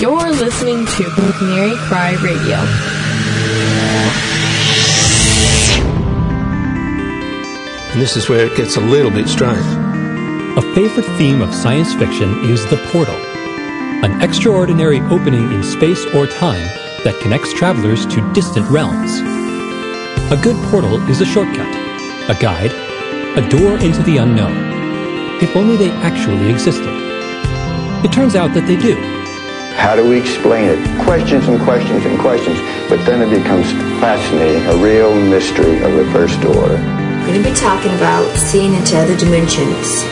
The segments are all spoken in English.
You're listening to Canary Cry Radio. And this is where it gets a little bit strange. A favorite theme of science fiction is the portal, an extraordinary opening in space or time that connects travelers to distant realms. A good portal is a shortcut, a guide, a door into the unknown. If only they actually existed. It turns out that they do. How do we explain it? Questions and questions and questions, but then it becomes fascinating, a real mystery of the first order. We're going to be talking about seeing into other dimensions.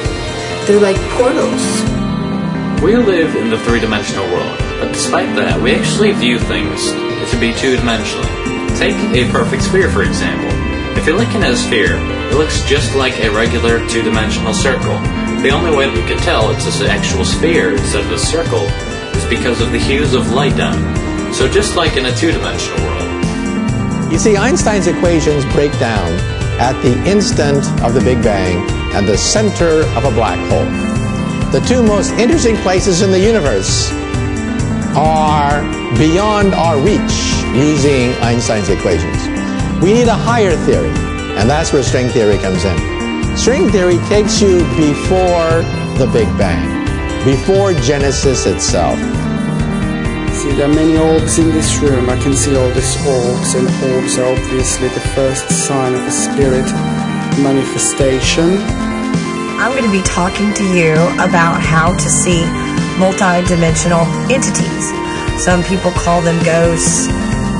They're like portals. We live in the three dimensional world, but despite that, we actually view things to be two dimensional. Take a perfect sphere, for example. If you look in a sphere, it looks just like a regular two dimensional circle. The only way we can tell it's an actual sphere instead of a circle is because of the hues of light it. So, just like in a two dimensional world. You see, Einstein's equations break down at the instant of the Big Bang and the center of a black hole. The two most interesting places in the universe are beyond our reach using Einstein's equations. We need a higher theory, and that's where string theory comes in. String theory takes you before the Big Bang, before Genesis itself. See, there are many orbs in this room. I can see all these orbs, and orbs are obviously the first sign of a spirit manifestation. I'm going to be talking to you about how to see multidimensional entities. Some people call them ghosts,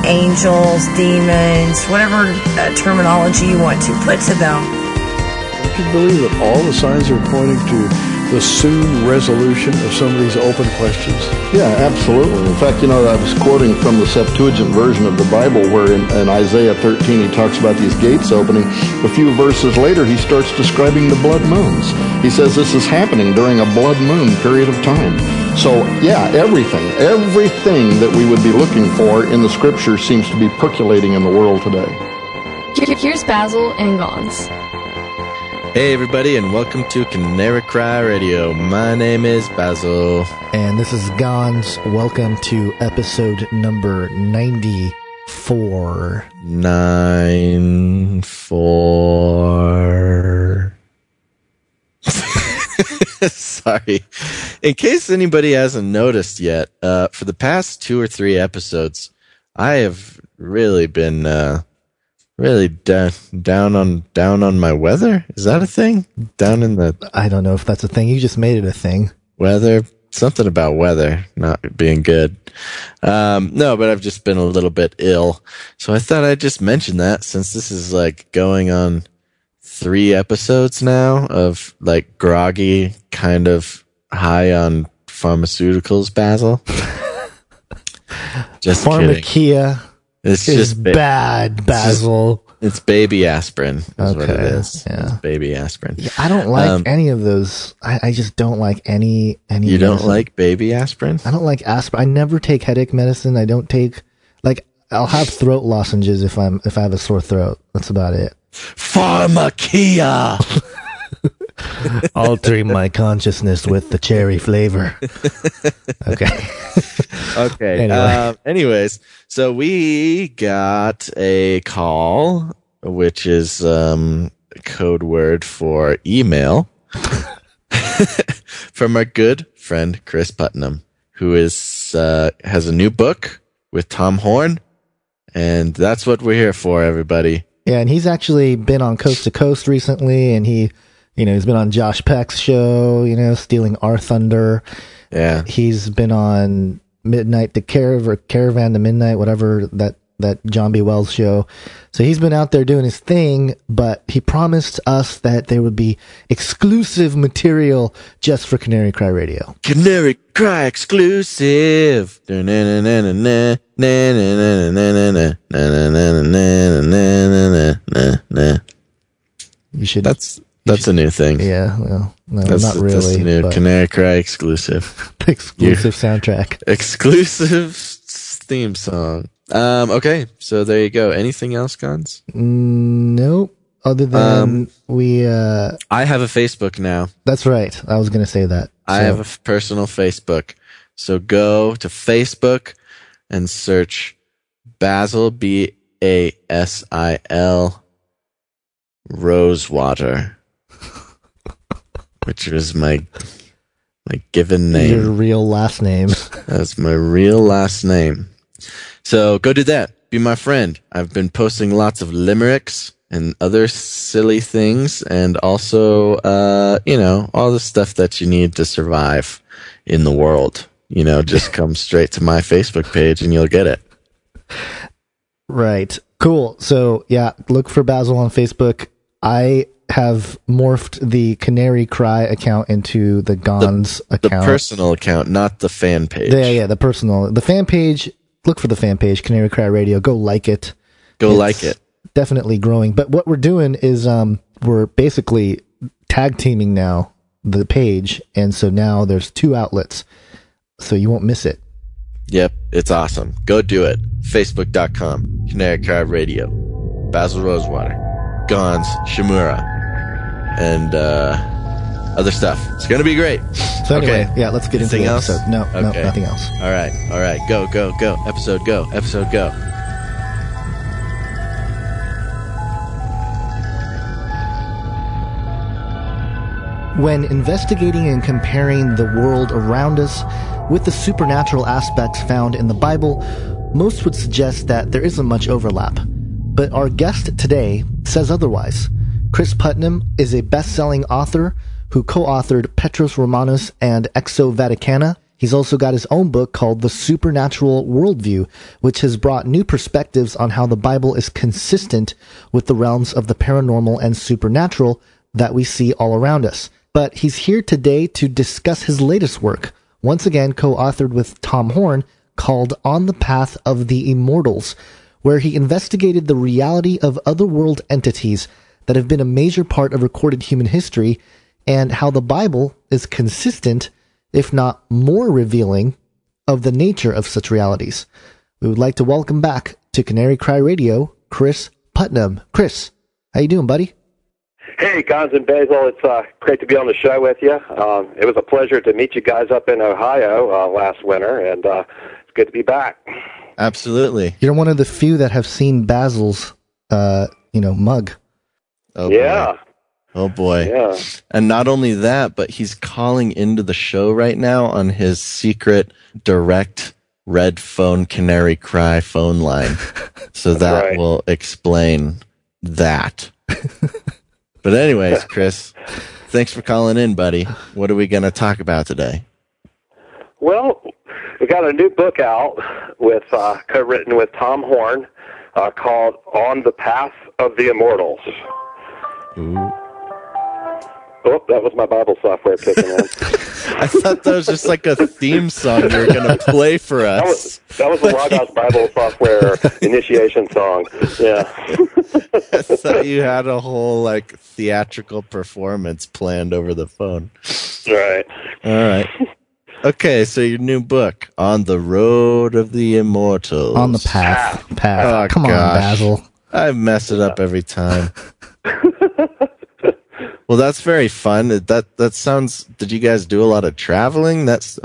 angels, demons, whatever uh, terminology you want to put to them. I can believe that all the signs are pointing to the soon resolution of some of these open questions? Yeah, absolutely. In fact, you know, I was quoting from the Septuagint version of the Bible where in, in Isaiah 13 he talks about these gates opening. A few verses later, he starts describing the blood moons. He says this is happening during a blood moon period of time. So, yeah, everything, everything that we would be looking for in the scripture seems to be percolating in the world today. Here's Basil and Gonz. Hey, everybody, and welcome to Canary Cry Radio. My name is Basil. And this is Gonz. Welcome to episode number 94. Nine, four. Sorry. In case anybody hasn't noticed yet, uh, for the past two or three episodes, I have really been, uh, really down down on down on my weather. Is that a thing? Down in the I don't know if that's a thing. You just made it a thing. Weather, something about weather not being good. Um, no, but I've just been a little bit ill, so I thought I'd just mention that since this is like going on three episodes now of like groggy, kind of high on pharmaceuticals, Basil. just pharmakeia. Kidding. It's just ba- bad, Basil. It's, it's, baby aspirin. Is okay, what it is. Yeah. It's baby aspirin. Yeah, I don't like um, any of those. I, I, just don't like any any. You don't like baby aspirin? I don't like aspirin. I never take headache medicine. I don't take like I'll have throat lozenges if I'm if I have a sore throat. That's about it. pharmakeia. altering my consciousness with the cherry flavor. Okay. okay. Anyway. Uh, anyways, so we got a call, which is um, code word for email, from our good friend Chris Putnam, who is uh, has a new book with Tom Horn, and that's what we're here for, everybody. Yeah, and he's actually been on Coast to Coast recently, and he you know, he's been on Josh Peck's show, you know, stealing our thunder. Yeah. He's been on Midnight to Caravan, Caravan to Midnight, whatever that that John B. Wells show. So he's been out there doing his thing, but he promised us that there would be exclusive material just for Canary Cry Radio. Canary Cry exclusive. You should. That's that's a new thing. Yeah, well, no, that's, not really. That's a new Canary Cry exclusive. exclusive soundtrack. Exclusive theme song. Um, okay, so there you go. Anything else, Guns? Nope. Other than um, we, uh, I have a Facebook now. That's right. I was going to say that. I have a personal Facebook. So go to Facebook and search Basil B A S I L Rosewater, which was my my given name. Your real last name. That's my real last name. So go do that. Be my friend. I've been posting lots of limericks and other silly things and also, uh, you know, all the stuff that you need to survive in the world. You know, just come straight to my Facebook page and you'll get it. Right. Cool. So yeah, look for Basil on Facebook. I have morphed the Canary Cry account into the Gonz The account. The personal account, not the fan page. Yeah, yeah, the personal. The fan page, look for the fan page, Canary Cry Radio. Go like it. Go It's like it. Definitely growing. But what we're doing is um we're basically tag teaming now the page and so now there's two outlets. So you won't miss it. Yep, it's awesome. Go do it. Facebook.com, Canary Cry Radio, Basil Rosewater, Gonz, Shimura, and uh, other stuff. It's going to be great. So anyway, okay. yeah, let's get into the else? episode. No, no, nothing else. All right, all right. Go, go, go. Episode go. Episode go. When investigating and comparing the world around us with the supernatural aspects found in the Bible, most would suggest that there isn't much overlap. But our guest today says otherwise. Chris Putnam is a best-selling author who co-authored Petros Romanus and Exo Vaticana. He's also got his own book called The Supernatural Worldview, which has brought new perspectives on how the Bible is consistent with the realms of the paranormal and supernatural that we see all around us. But he's here today to discuss his latest work, once again co-authored with Tom Horn, called On the Path of the Immortals, where he investigated the reality of otherworld entities that have been a major part of recorded human history and how the Bible is consistent, if not more revealing, of the nature of such realities. We would like to welcome back to Canary Cry Radio, Chris Putnam. Chris, how you doing, buddy? Hey, Gonz and Basil, it's uh, great to be on the show with you. Um, it was a pleasure to meet you guys up in Ohio uh, last winter, and uh, it's good to be back. Absolutely. You're one of the few that have seen Basil's, uh, you know, mug. Oh, yeah. Boy. Oh boy. Yeah. And not only that, but he's calling into the show right now on his secret direct red phone canary cry phone line. So that right. will explain that. but anyways, Chris, thanks for calling in, buddy. What are we going to talk about today? Well, we got a new book out with uh, co-written with Tom Horn uh, called "On the Path of the Immortals." Ooh. Oh, that was my Bible software kicking in. I thought that was just like a theme song you were going to play for That us. was that was the Logos Bible software initiation song. Yeah. I thought you had a whole like theatrical performance planned over the phone. Right. All right. Okay, so your new book, On the Road of the Immortals. On the path. Ah. Path. Oh, Come on. Basil. I mess it up every time. well, that's very fun. That that sounds. Did you guys do a lot of traveling? That's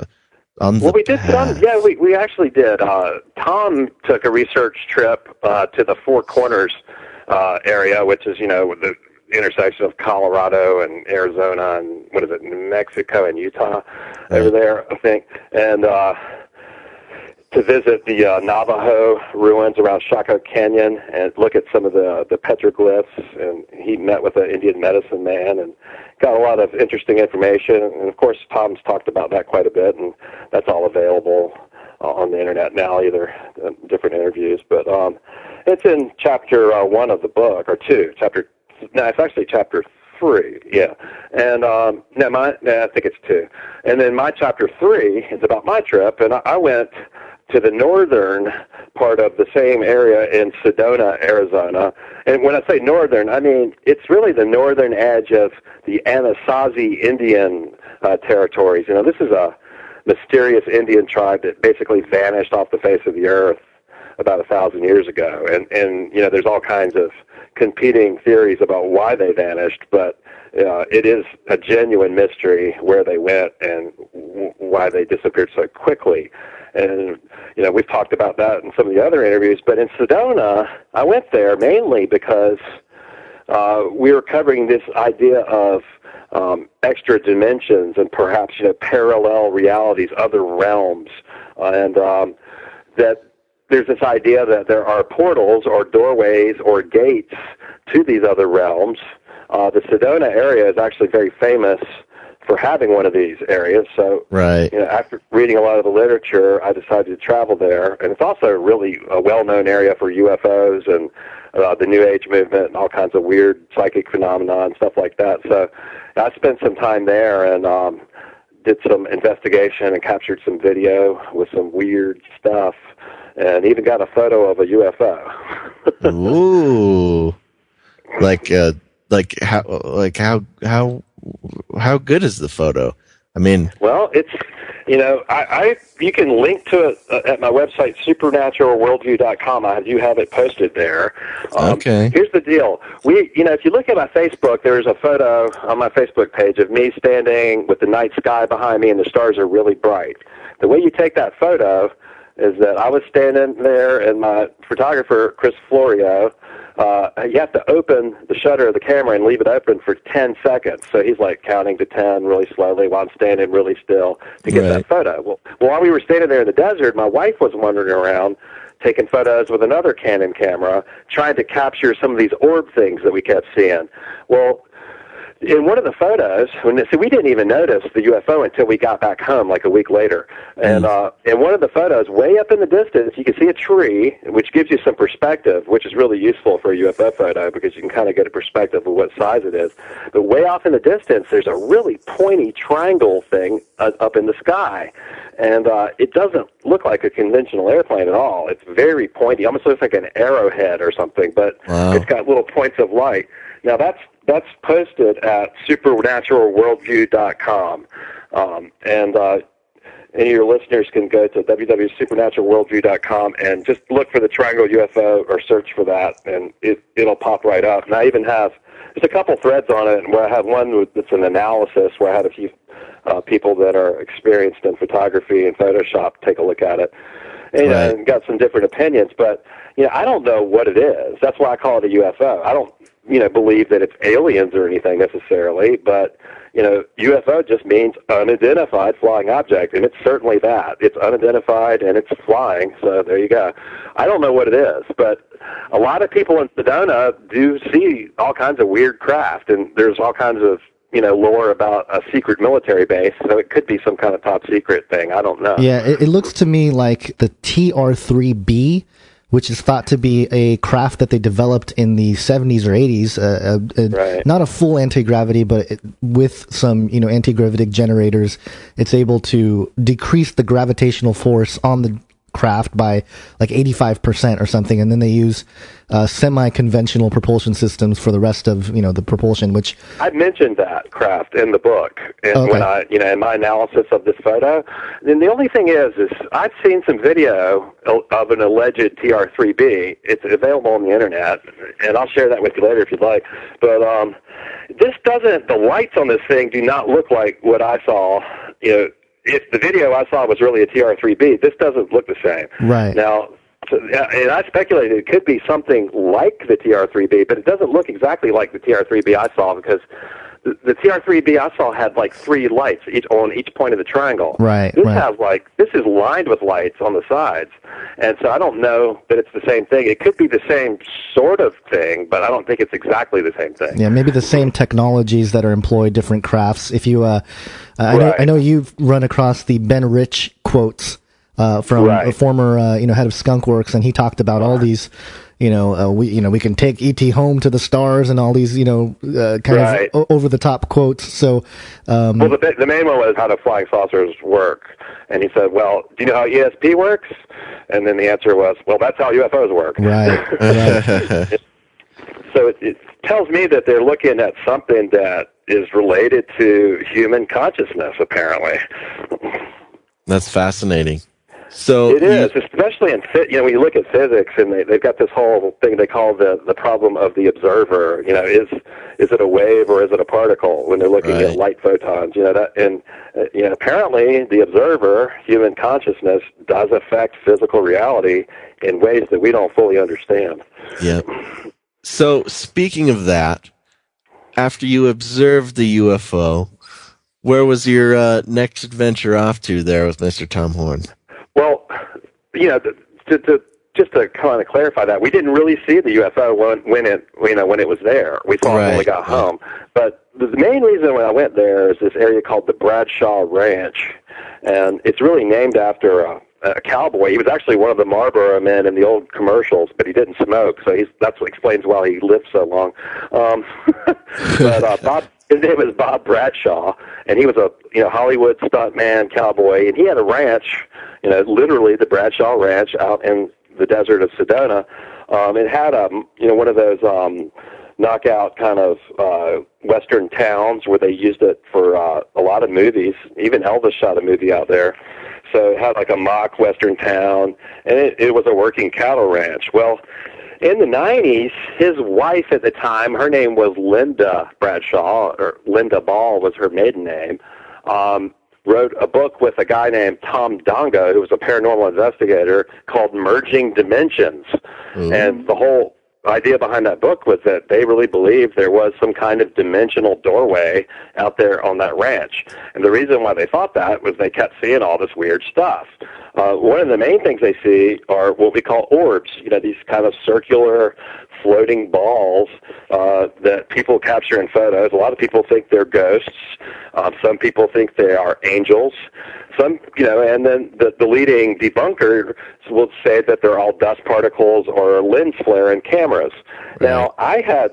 on the Well, we did path. some. Yeah, we we actually did. Uh, Tom took a research trip uh, to the Four Corners uh, area, which is you know the intersection of Colorado and Arizona and what is it, New Mexico and Utah over there, I think, and uh, to visit the uh, Navajo ruins around Chaco Canyon and look at some of the the petroglyphs. And he met with an Indian medicine man and got a lot of interesting information. And of course, Tom's talked about that quite a bit, and that's all available uh, on the internet now, either uh, different interviews. But um, it's in chapter uh, one of the book, or two. Chapter no, it's actually chapter three. Yeah, and um, no, my no, I think it's two. And then my chapter three is about my trip, and I, I went to the northern part of the same area in Sedona, Arizona. And when I say northern, I mean it's really the northern edge of the Anasazi Indian uh, territories. You know, this is a mysterious Indian tribe that basically vanished off the face of the earth about a thousand years ago. And and you know, there's all kinds of competing theories about why they vanished, but uh, it is a genuine mystery where they went and w- why they disappeared so quickly. And you know, we've talked about that in some of the other interviews. But in Sedona, I went there mainly because uh, we were covering this idea of um, extra dimensions and perhaps you know parallel realities, other realms, uh, and um, that there's this idea that there are portals or doorways or gates to these other realms. Uh, the Sedona area is actually very famous for having one of these areas. So, right. you know, after reading a lot of the literature, I decided to travel there, and it's also really a well-known area for UFOs and uh, the New Age movement and all kinds of weird psychic phenomena and stuff like that. So, I spent some time there and um, did some investigation and captured some video with some weird stuff, and even got a photo of a UFO. Ooh, like uh, like how like how how how good is the photo? I mean, Well, it's you know I, I you can link to it uh, at my website supernaturalworldview.com. I do have it posted there. Um, Okay. Here's the deal. We you know if you look at my Facebook, there's a photo on my Facebook page of me standing with the night sky behind me and the stars are really bright. The way you take that photo is that I was standing there and my photographer Chris Florio uh, you have to open the shutter of the camera and leave it open for 10 seconds. So he's like counting to 10 really slowly while I'm standing really still to get Right. that photo. Well, while we were standing there in the desert, my wife was wandering around taking photos with another Canon camera, trying to capture some of these orb things that we kept seeing. Well, in one of the photos, when they see, we didn't even notice the UFO until we got back home, like a week later. And uh, in one of the photos, way up in the distance, you can see a tree, which gives you some perspective, which is really useful for a UFO photo because you can kind of get a perspective of what size it is. But way off in the distance, there's a really pointy triangle thing uh, up in the sky, and uh, it doesn't look like a conventional airplane at all. It's very pointy, almost looks like an arrowhead or something, but Wow. it's got little points of light. Now that's that's posted at supernaturalworldview.com, um, and uh, any of your listeners can go to www.supernaturalworldview.com and just look for the triangle UFO or search for that, and it it'll pop right up. And I even have there's a couple threads on it and where I have one that's an analysis where I had a few uh, people that are experienced in photography and Photoshop take a look at it, and, uh, Right. and got some different opinions. But you know, I don't know what it is. That's why I call it a UFO. I don't you know believe that it's aliens or anything necessarily, but you know, UFO just means unidentified flying object, and it's certainly that. It's unidentified and it's flying. So there you go. I don't know what it is, but a lot of people in Sedona do see all kinds of weird craft, and there's all kinds of you know lore about a secret military base. So it could be some kind of top secret thing. I don't know. Yeah, it, it looks to me like the TR3B, which is thought to be a craft that they developed in the 70s or 80s. Uh, uh, uh, Not a full anti gravity, but it, with some you know anti gravitic generators, it's able to decrease the gravitational force on the craft by like 85% or something and then they use uh, semi-conventional propulsion systems for the rest of you know the propulsion which I mentioned that craft in the book, and Okay. when I, you know, in my analysis of this photo. And the only thing is, is I've seen some video of an alleged TR3B. It's available on the internet, and I'll share that with you later if you'd like. But um, this doesn't. The lights on this thing do not look like what I saw. You know, if the video I saw was really a TR3B, this doesn't look the same. Right. Now, so, and I speculated it could be something like the TR3B, but it doesn't look exactly like the TR3B I saw because the, the TR3B I saw had like three lights each on each point of the triangle. Right, This right. has like this is lined with lights on the sides, and so I don't know that it's the same thing. It could be the same sort of thing, but I don't think it's exactly the same thing. Yeah, maybe the same technologies that are employed, different crafts. If you, uh, I know, Right. I know you've run across the Ben Rich quotes uh, from Right. a former, uh, you know, head of Skunkworks, and he talked about all these, you know, uh, we, you know, we can take ET home to the stars, and all these, you know, uh, kind Right. of o- over the top quotes. So, um, Well, the, ba- the main one was how do flying saucers work, and he said, "Well, do you know how ESP works?" And then the answer was, "Well, that's how UFOs work." right, right. So it, it tells me that they're looking at something that is related to human consciousness, apparently. That's fascinating. So It is, especially in you know when you look at physics, and they, they've got this whole thing they call the the problem of the observer. You know, is is it a wave or is it a particle when they're looking Right. at light photons? You know that, and uh, you know apparently the observer, human consciousness, does affect physical reality in ways that we don't fully understand. Yep. So speaking of that, after you observed the UFO, where was your uh, next adventure off to there with Mr. Tom Horn? You know, to, to, just to kind of clarify that, we didn't really see the UFO when when it you know when it was there. We saw it when we got home. But the main reason when I went there is this area called the Bradshaw Ranch, and it's really named after a, a cowboy. He was actually one of the Marlboro men in the old commercials, but he didn't smoke, so he's that's what explains why he lived so long. Um, but uh, Bob, his name was Bob Bradshaw, and he was a you know Hollywood stuntman cowboy, and he had a ranch, you know, literally the Bradshaw Ranch out in the desert of Sedona. Um, it had a you know one of those um, knockout kind of uh, western towns where they used it for uh, a lot of movies. Even Elvis shot a movie out there. So it had like a mock western town, and it, it was a working cattle ranch. Well, in the 90s, his wife at the time, her name was Linda Bradshaw, or Linda Ball was her maiden name, um, wrote a book with a guy named Tom Dongo, who was a paranormal investigator, called Merging Dimensions. And the whole idea behind that book was that they really believed there was some kind of dimensional doorway out there on that ranch. And the reason why they thought that was they kept seeing all this weird stuff. Uh, one of the main things they see are what we call orbs, you know, these kind of circular floating balls uh, that people capture in photos. A lot of people think they're ghosts. Um, some people think they are angels. Some, you know, and then the, the leading debunker will say that they're all dust particles or lens flare in cameras. Now, I had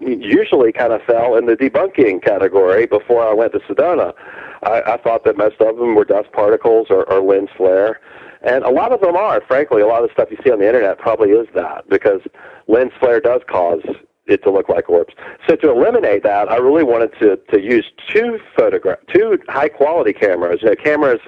usually kind of fell in the debunking category before I went to Sedona. I, I thought that most of them were dust particles or, or lens flare. And a lot of them are, frankly. A lot of the stuff you see on the internet probably is that because lens flare does cause it to look like orbs. So to eliminate that, I really wanted to, to use two photograph, two high quality cameras, you know, cameras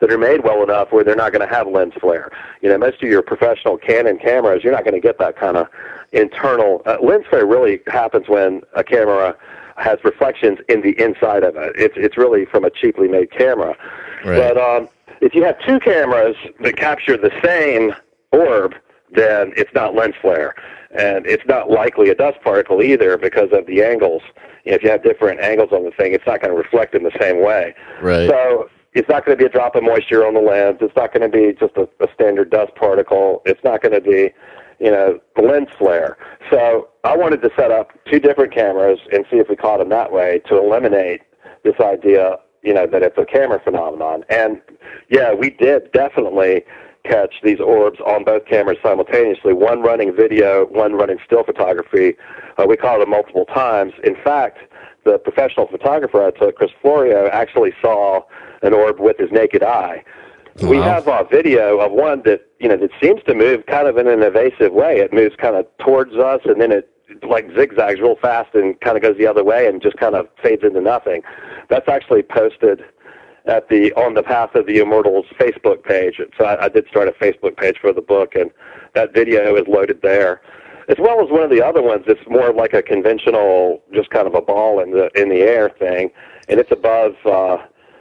that are made well enough where they're not going to have lens flare. You know, most of your professional Canon cameras, you're not going to get that kind of internal uh, lens flare. Really happens when a camera has reflections in the inside of it. It's it's really from a cheaply made camera. Right. But um, if you have two cameras that capture the same orb, then it's not lens flare, and it's not likely a dust particle either because of the angles. You know, if you have different angles on the thing, it's not going to reflect in the same way. Right. So it's not going to be a drop of moisture on the lens. It's not going to be just a, a standard dust particle. It's not going to be, you know, lens flare. So I wanted to set up two different cameras and see if we caught them that way to eliminate this idea, you know, that it's a camera phenomenon. And yeah, we did definitely catch these orbs on both cameras simultaneously, one running video, one running still photography. Uh, we caught them multiple times. In fact, the professional photographer I took, Chris Florio, actually saw an orb with his naked eye. We have a video of one that you know that seems to move kind of in an evasive way. It moves kind of towards us, and then it like zigzags real fast and kind of goes the other way, and just kind of fades into nothing. That's actually posted at the on the Path of the Immortals Facebook page. So I, I did start a Facebook page for the book, and that video is loaded there, as well as one of the other ones that's more like a conventional, just kind of a ball in the in the air thing, and it's above. uh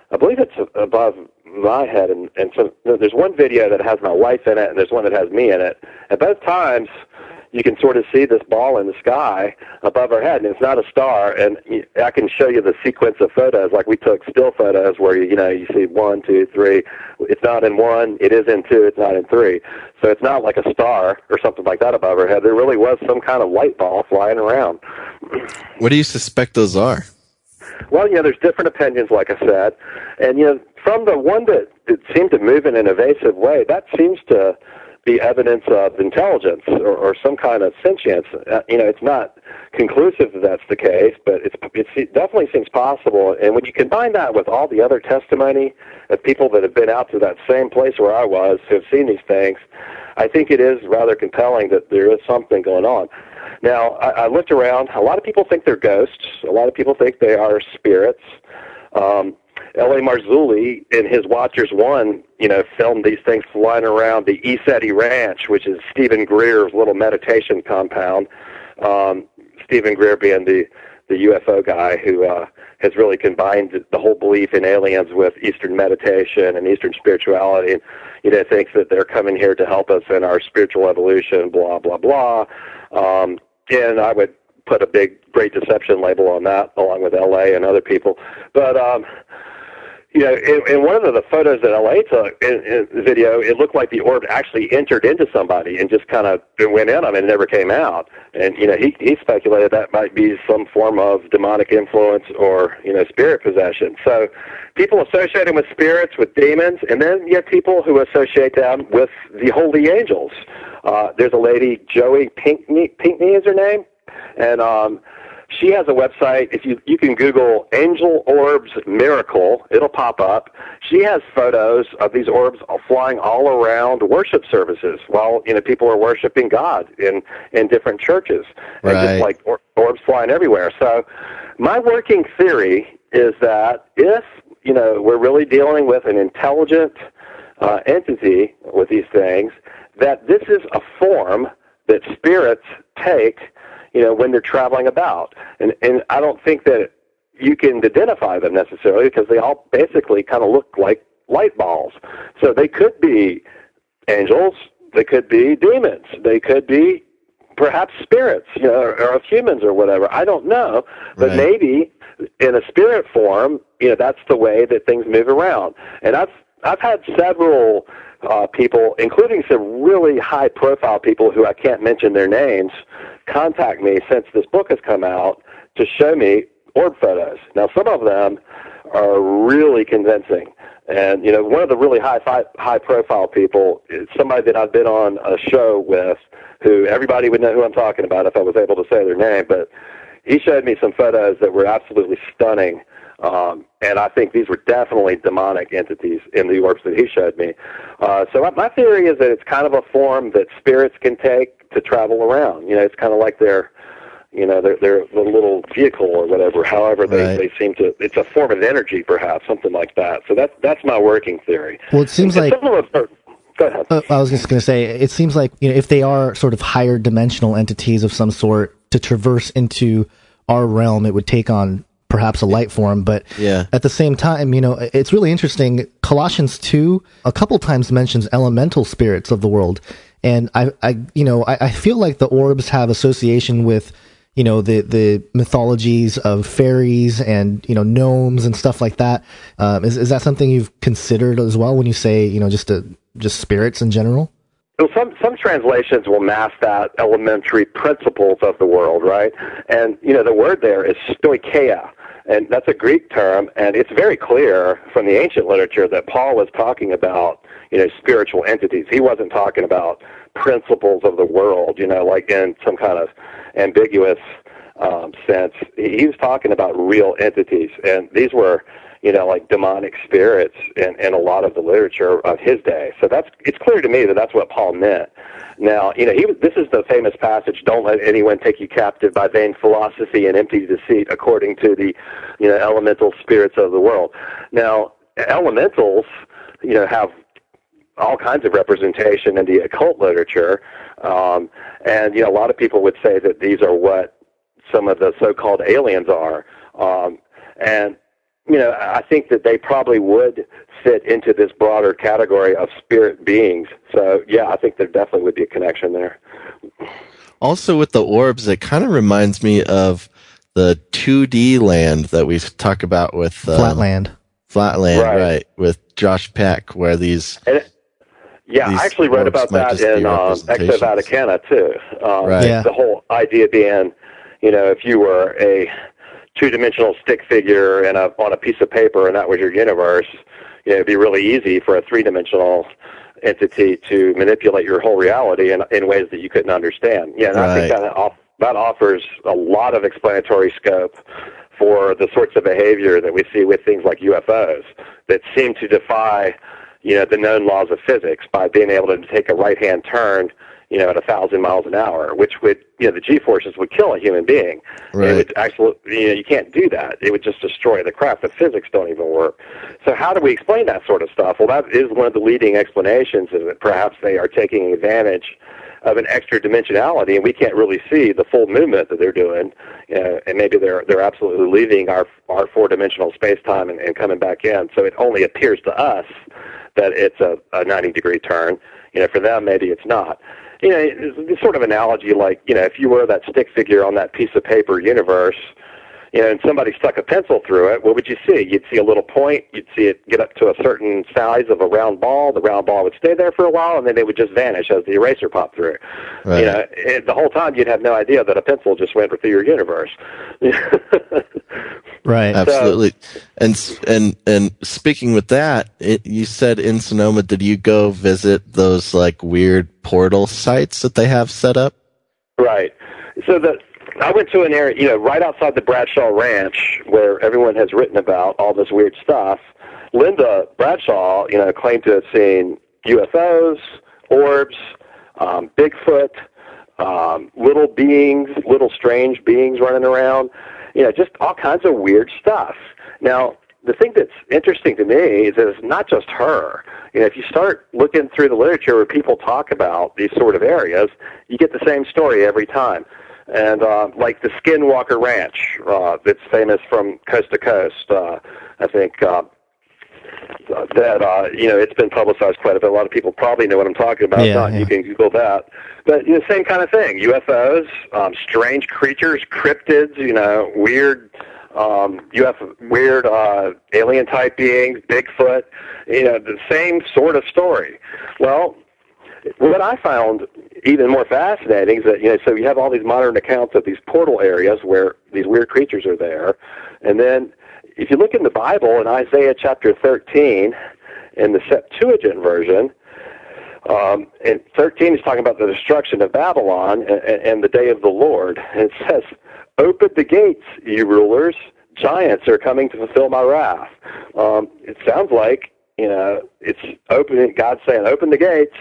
I believe it's above my head, and and so there's one video that has my wife in it, and there's one that has me in it. At both times, you can sort of see this ball in the sky above our head, and it's not a star. And I can show you the sequence of photos, like we took still photos where you, you know you see one, two, three. It's not in one, it is in two, it's not in three. So it's not like a star or something like that above our head. There really was some kind of light ball flying around. What do you suspect those are? Well, you know, there's different opinions, like I said, and you know, from the one that, that seemed to move in an evasive way, that seems to be evidence of intelligence or, or some kind of sentience. Uh, you know, it's not conclusive that that's the case, but it's, it's, it definitely seems possible. And when you combine that with all the other testimony of people that have been out to that same place where I was, who have seen these things, I think it is rather compelling that there is something going on. Now, I, I looked around. A lot of people think they're ghosts. A lot of people think they are spirits. Um, L.A. Marzulli and his Watchers One, you know, filmed these things flying around the ECETI Ranch, which is Steven Greer's little meditation compound. Um, Steven Greer being the the UFO guy who uh, has really combined the whole belief in aliens with Eastern meditation and Eastern spirituality. And, you know, thinks that they're coming here to help us in our spiritual evolution, blah, blah, blah. Um, and I would put a big Great Deception label on that, along with LA and other people. But, um, you know, in, in one of the, photos that LA took in, in the video, it looked like the orb actually entered into somebody and just kind of went in them and never came out. And you know, he he speculated that might be some form of demonic influence or you know spirit possession. So people associate them with spirits, with demons, and then you have people who associate them with the holy angels. Uh, there's a lady, Joey Pinkney, Pinkney is her name, and um, she has a website. If you you can Google Angel Orbs Miracle, it'll pop up. She has photos of these orbs flying all around worship services while you know people are worshiping God in in different churches, and Right. just like or, orbs flying everywhere. So, my working theory is that if you know we're really dealing with an intelligent uh, entity with these things, that this is a form that spirits take you know, when they're traveling about. And and I don't think that you can identify them necessarily because they all basically kind of look like light balls. So they could be angels, they could be demons, they could be perhaps spirits, you know, or, or humans or whatever. I don't know, but Right. maybe in a spirit form, you know, that's the way that things move around. And I've I've had several uh, people, including some really high profile people who I can't mention their names, contact me since this book has come out to show me orb photos. Now, some of them are really convincing. And you know, one of the really high fi- high profile people is somebody that I've been on a show with, who everybody would know who I'm talking about if I was able to say their name. But he showed me some photos that were absolutely stunning, um, and I think these were definitely demonic entities in the orbs that he showed me. Uh, so my, my theory is that it's kind of a form that spirits can take to travel around. You know, it's kind of like their you know, their their the little vehicle or whatever. However, they Right. they seem to. It's a form of energy, perhaps something like that. So that's that's my working theory. Well, it seems And like- some of them are- Go ahead. Uh, I was just going to say, it seems like you know if they are sort of higher dimensional entities of some sort to traverse into our realm, it would take on perhaps a light form. But Yeah. at the same time, you know, it's really interesting. Colossians two a couple times mentions elemental spirits of the world, and I, I you know, I, I feel like the orbs have association with you know the the mythologies of fairies and you know gnomes and stuff like that. Um, is is that something you've considered as well when you say you know just a, just spirits in general? Well, some some translations will mask that elementary principles of the world, right? And you know, the word there is stoicheia, and that's a Greek term, and it's very clear from the ancient literature that Paul was talking about, you know, spiritual entities. He wasn't talking about principles of the world, you know, like in some kind of ambiguous um, sense. He he was talking about real entities, and these were, you know, like demonic spirits in, in a lot of the literature of his day. So that's it's clear to me that that's what Paul meant. Now, you know, he was, this is the famous passage: "Don't let anyone take you captive by vain philosophy and empty deceit, according to the, you know, elemental spirits of the world." Now, elementals, you know, have all kinds of representation in the occult literature. Um, and, you know, a lot of people would say that these are what some of the so-called aliens are. Um, and, you know, I think that they probably would fit into this broader category of spirit beings. So, yeah, I think there definitely would be a connection there. Also, with the orbs, it kind of reminds me of the 2D land that we talk about with um, Flatland. Flatland, Right. right. With Josh Peck, where these And it, yeah, These I actually read about that in um, representations. Exo Vaticana too. Um, Right. Yeah. The whole idea being, you know, if you were a two-dimensional stick figure in a, on a piece of paper and that was your universe, you know, it'd be really easy for a three-dimensional entity to manipulate your whole reality in, in ways that you couldn't understand. Yeah, and I think that off, that offers a lot of explanatory scope for the sorts of behavior that we see with things like UFOs that seem to defy, you know, the known laws of physics by being able to take a right-hand turn you know, at a thousand miles an hour, which would, you know, the G forces would kill a human being. Right. It would actually, you know, you can't do that. It would just destroy the craft. The physics don't even work. So how do we explain that sort of stuff? Well, that is one of the leading explanations is that perhaps they are taking advantage of an extra dimensionality, and we can't really see the full movement that they're doing. Uh, and maybe they're they're absolutely leaving our our four dimensional space time and, and coming back in. So it only appears to us that it's a, a 90 degree turn. You know, for them maybe it's not you know, it's sort of analogy like, you know, if you were that stick figure on that piece of paper universe, you know, and somebody stuck a pencil through it, what would you see? You'd see a little point. You'd see it get up to a certain size of a round ball. The round ball would stay there for a while, and then it would just vanish as the eraser popped through. Right. You know, and the whole time you'd have no idea that a pencil just went through your universe. Right. Absolutely. and and and speaking with that, it, you said in Sonoma, did you go visit those like weird portal sites that they have set up? Right. So the I went to an area, you know, right outside the Bradshaw Ranch, where everyone has written about all this weird stuff. Linda Bradshaw, you know, claimed to have seen UFOs, orbs, um, Bigfoot, um, little beings, little strange beings running around. You know, just all kinds of weird stuff. Now, the thing that's interesting to me is that it's not just her. You know, if you start looking through the literature where people talk about these sort of areas, you get the same story every time. And uh, like the Skinwalker Ranch, uh, that's famous from coast to coast. Uh, I think uh, that uh, you know it's been publicized quite a bit. A lot of people probably know what I'm talking about. Yeah, Not, yeah. You can Google that. But you know, same kind of thing. UFOs, um, strange creatures, cryptids. You know, weird. Um, UFO, weird uh, alien type beings, Bigfoot, you know, the same sort of story. Well, what I found even more fascinating is that you know, so you have all these modern accounts of these portal areas where these weird creatures are there, and then if you look in the Bible in Isaiah chapter 13, in the Septuagint version, um, and 13 is talking about the destruction of Babylon and, and the day of the Lord. And it says, "Open the gates, you rulers! Giants are coming to fulfill my wrath." Um, it sounds like you know it's opening. God's saying, "Open the gates."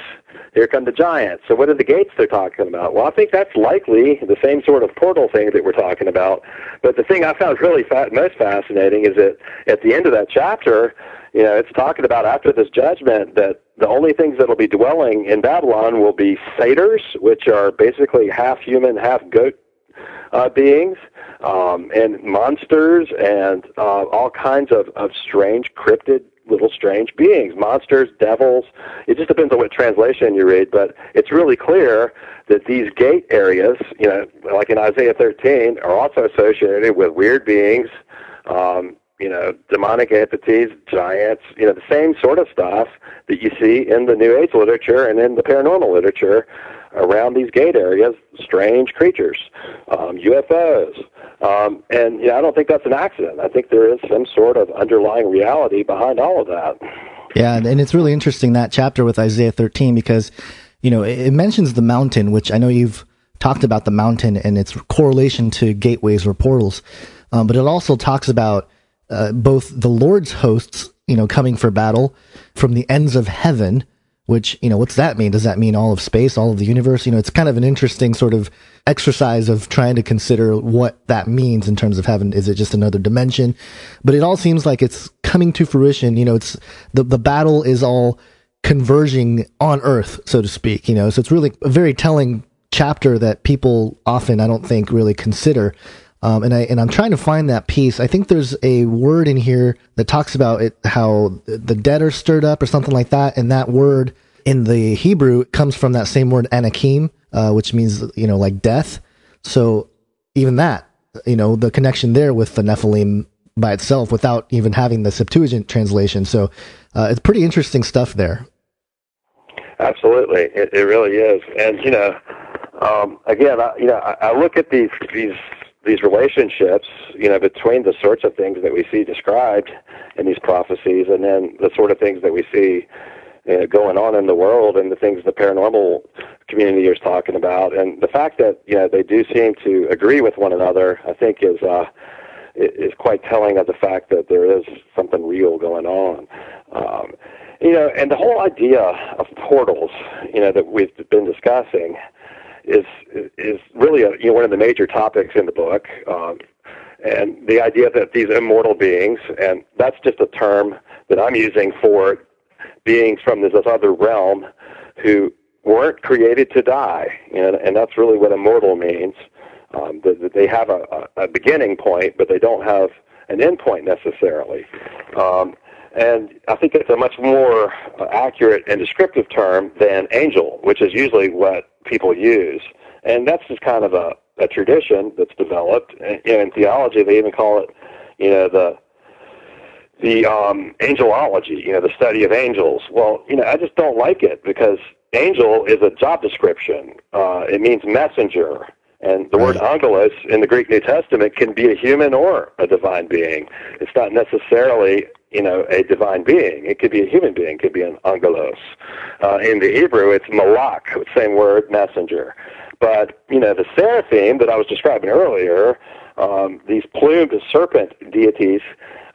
Here come the giants. So what are the gates they're talking about? Well, I think that's likely the same sort of portal thing that we're talking about. But the thing I found really fa- most fascinating is that at the end of that chapter, you know, it's talking about after this judgment that the only things that will be dwelling in Babylon will be satyrs, which are basically half human, half goat uh, beings, um, and monsters, and uh, all kinds of, of strange, cryptid, little strange beings, monsters, devils. It just depends on what translation you read, but it's really clear that these gate areas, you know, like in Isaiah 13, are also associated with weird beings, um, you know, demonic entities, giants, you know, the same sort of stuff that you see in the New Age literature and in the paranormal literature around these gate areas, strange creatures, um, UFOs. Um, and yeah, I don't think that's an accident. I think there is some sort of underlying reality behind all of that. Yeah, and it's really interesting that chapter with Isaiah 13 because, you know, it, it mentions the mountain, which I know you've talked about the mountain and its correlation to gateways or portals, um, but it also talks about uh, both the Lord's hosts, you know, coming for battle from the ends of heaven. Which you know, what's that mean? Does that mean all of space, all of the universe? You know, it's kind of an interesting sort of exercise of trying to consider what that means in terms of heaven. Is it just another dimension? But it all seems like it's coming to fruition. You know, it's the the battle is all converging on Earth, so to speak. You know, so it's really a very telling chapter that people often, I don't think, really consider. Um, and I and I'm trying to find that piece. I think there's a word in here that talks about it, how the dead are stirred up or something like that. And that word in the Hebrew comes from that same word anakim, uh, which means you know like death. So even that, you know, the connection there with the Nephilim by itself, without even having the Septuagint translation. So uh, it's pretty interesting stuff there. Absolutely, it, it really is. And you know, um, again, I, you know, I, I look at these these these relationships, you know, between the sorts of things that we see described in these prophecies, and then the sort of things that we see you know, going on in the world, and the things the paranormal community is talking about, and the fact that you know they do seem to agree with one another, I think is. Uh, is quite telling of the fact that there is something real going on. Um, you know, and the whole idea of portals, you know, that we've been discussing, is is really a, you know one of the major topics in the book, um, and the idea that these immortal beings, and that's just a term that I'm using for beings from this other realm who weren't created to die, and, and that's really what immortal means. Um, that, that they have a, a beginning point, but they don't have an end point necessarily. Um, and I think it's a much more uh, accurate and descriptive term than angel, which is usually what people use. And that's just kind of a, a tradition that's developed. And, in theology, they even call it, you know, the the um, angelology, you know, the study of angels. Well, you know, I just don't like it because angel is a job description. Uh, it means messenger. And the word angelos in the Greek New Testament can be a human or a divine being. It's not necessarily, you know, a divine being. It could be a human being. It could be an angelos. Uh, in the Hebrew, it's malak, same word, messenger. But, you know, the seraphim that I was describing earlier, um, these plumed serpent deities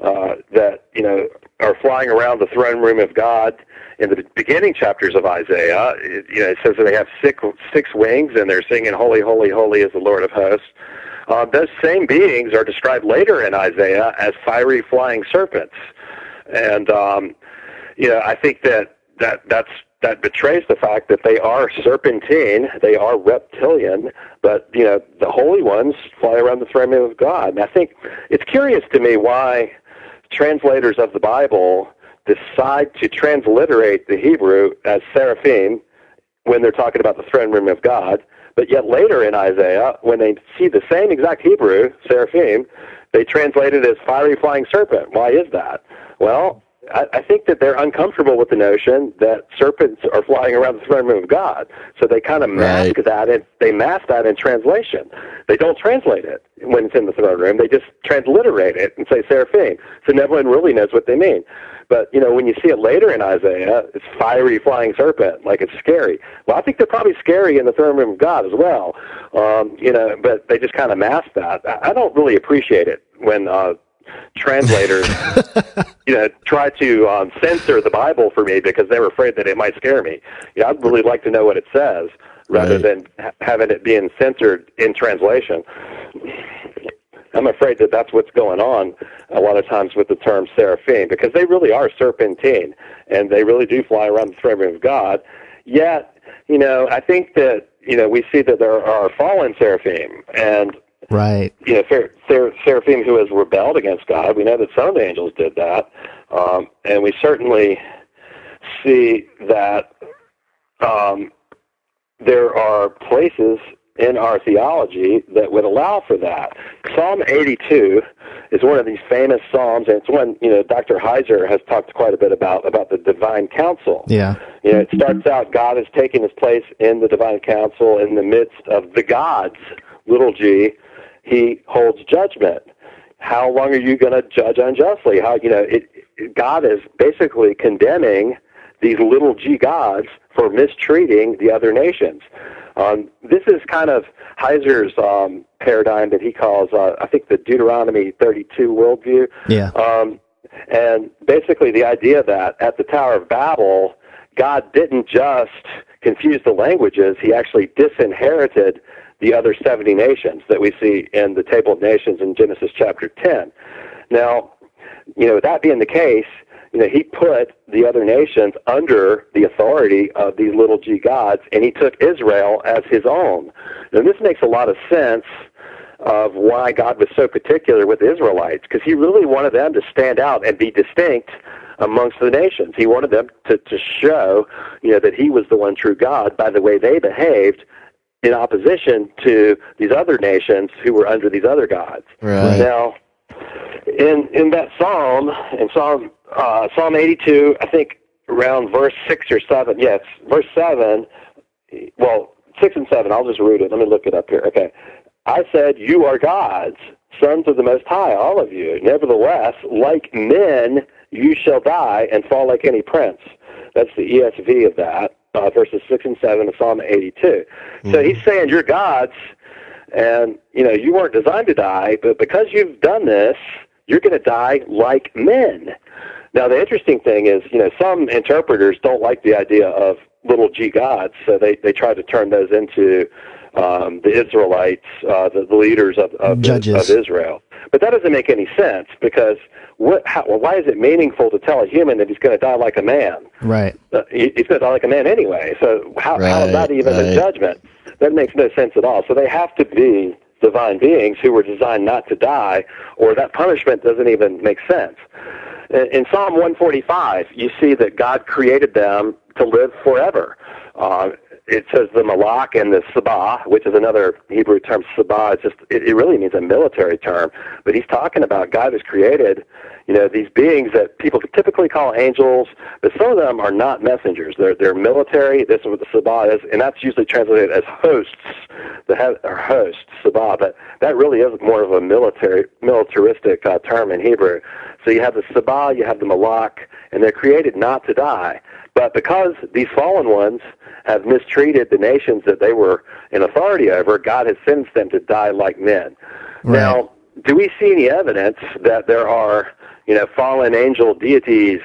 uh, that, you know, are flying around the throne room of God in the beginning chapters of Isaiah, it, you know, it says that they have six, six wings and they're singing, Holy, Holy, Holy is the Lord of hosts. Uh, those same beings are described later in Isaiah as fiery flying serpents. And, um, you know, I think that, that that's, that betrays the fact that they are serpentine, they are reptilian, but, you know, the holy ones fly around the throne room of God. And I think it's curious to me why translators of the Bible decide to transliterate the Hebrew as seraphim when they're talking about the throne room of God, but yet later in Isaiah, when they see the same exact Hebrew, seraphim, they translate it as fiery flying serpent. Why is that? Well, I, I think that they're uncomfortable with the notion that serpents are flying around the throne room of God. So they kind of mask right. that and they mask that in translation. They don't translate it when it's in the throne room. They just transliterate it and say seraphim. So no one really knows what they mean. But you know, when you see it later in Isaiah, it's fiery flying serpent, like it's scary. Well, I think they're probably scary in the throne room of God as well. Um, you know, but they just kind of mask that. I don't really appreciate it when uh, translators, you know, try to um, censor the Bible for me because they're afraid that it might scare me. You know, I'd really like to know what it says rather right. than ha- having it being censored in translation. I'm afraid that that's what's going on a lot of times with the term seraphim because they really are serpentine and they really do fly around the throne of God. Yet, you know, I think that you know we see that there are fallen seraphim and right, you know, ser- ser- seraphim who has rebelled against God. We know that some of the angels did that, um, and we certainly see that um, there are places in our theology that would allow for that. Psalm 82 is one of these famous psalms, and it's one you know Dr. Heiser has talked quite a bit about about the divine council. Yeah, you know, it starts out God is taking His place in the divine council in the midst of the gods, little g. He holds judgment. How long are you going to judge unjustly? How you know it, God is basically condemning these little g gods for mistreating the other nations. Um, this is kind of Heiser's um, paradigm that he calls, uh, I think, the Deuteronomy 32 worldview. Yeah. Um, and basically, the idea that at the Tower of Babel, God didn't just confuse the languages; He actually disinherited the other 70 nations that we see in the Table of Nations in Genesis chapter 10. Now, you know, that being the case, you know, he put the other nations under the authority of these little g gods, and he took Israel as his own. And this makes a lot of sense of why God was so particular with the Israelites, because he really wanted them to stand out and be distinct amongst the nations. He wanted them to, to show, you know, that he was the one true God by the way they behaved in opposition to these other nations who were under these other gods. Right. Now, in in that psalm, in Psalm uh, Psalm 82, I think around verse six or seven. Yes, verse seven. Well, six and seven. I'll just read it. Let me look it up here. Okay. I said, "You are gods, sons of the Most High, all of you. Nevertheless, like men, you shall die and fall like any prince." That's the ESV of that, uh, verses six and seven of Psalm 82. Mm-hmm. So he's saying, "You're gods." And you know you weren't designed to die, but because you've done this, you're going to die like men. Now, the interesting thing is, you know, some interpreters don't like the idea of little g gods, so they they try to turn those into um, the Israelites, uh, the, the leaders of of, Judges. of Israel. But that doesn't make any sense because what? How, well, why is it meaningful to tell a human that he's going to die like a man? Right. Uh, he, he's going to die like a man anyway. So how, how is that even right. a judgment? That makes no sense at all. So they have to be divine beings who were designed not to die, or that punishment doesn't even make sense. In, in Psalm 145, you see that God created them to live forever. Uh, it says the malak and the sabah, which is another Hebrew term. Sabah is just it, it really means a military term, but he's talking about God has created, you know, these beings that people typically call angels, but some of them are not messengers. They're they're military. This is what the sabah is, and that's usually translated as hosts. The have are hosts sabah, but that really is more of a military militaristic uh, term in Hebrew. So you have the sabah, you have the malak, and they're created not to die. But because these fallen ones have mistreated the nations that they were in authority over, God has sentenced them to die like men. Now, do we see any evidence that there are, you know, fallen angel deities,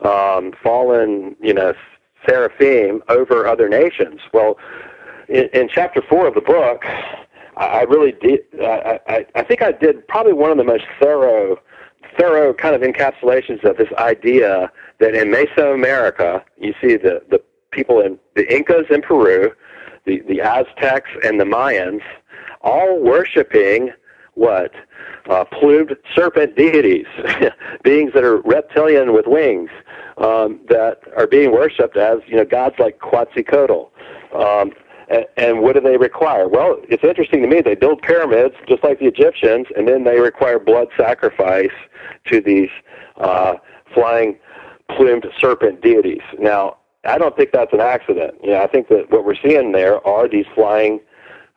um, fallen, you know, seraphim over other nations? Well, in, in chapter four of the book, I, I really did. I, I, I think I did probably one of the most thorough, thorough kind of encapsulations of this idea that in Mesoamerica, you see the the people in the Incas in Peru, the the Aztecs and the Mayans, all worshiping what uh, plumed serpent deities, beings that are reptilian with wings, um, that are being worshipped as you know gods like Quetzalcoatl. Um, and, and what do they require? Well, it's interesting to me. They build pyramids just like the Egyptians, and then they require blood sacrifice to these uh, flying plumed serpent deities. Now, I don't think that's an accident. You know, I think that what we're seeing there are these flying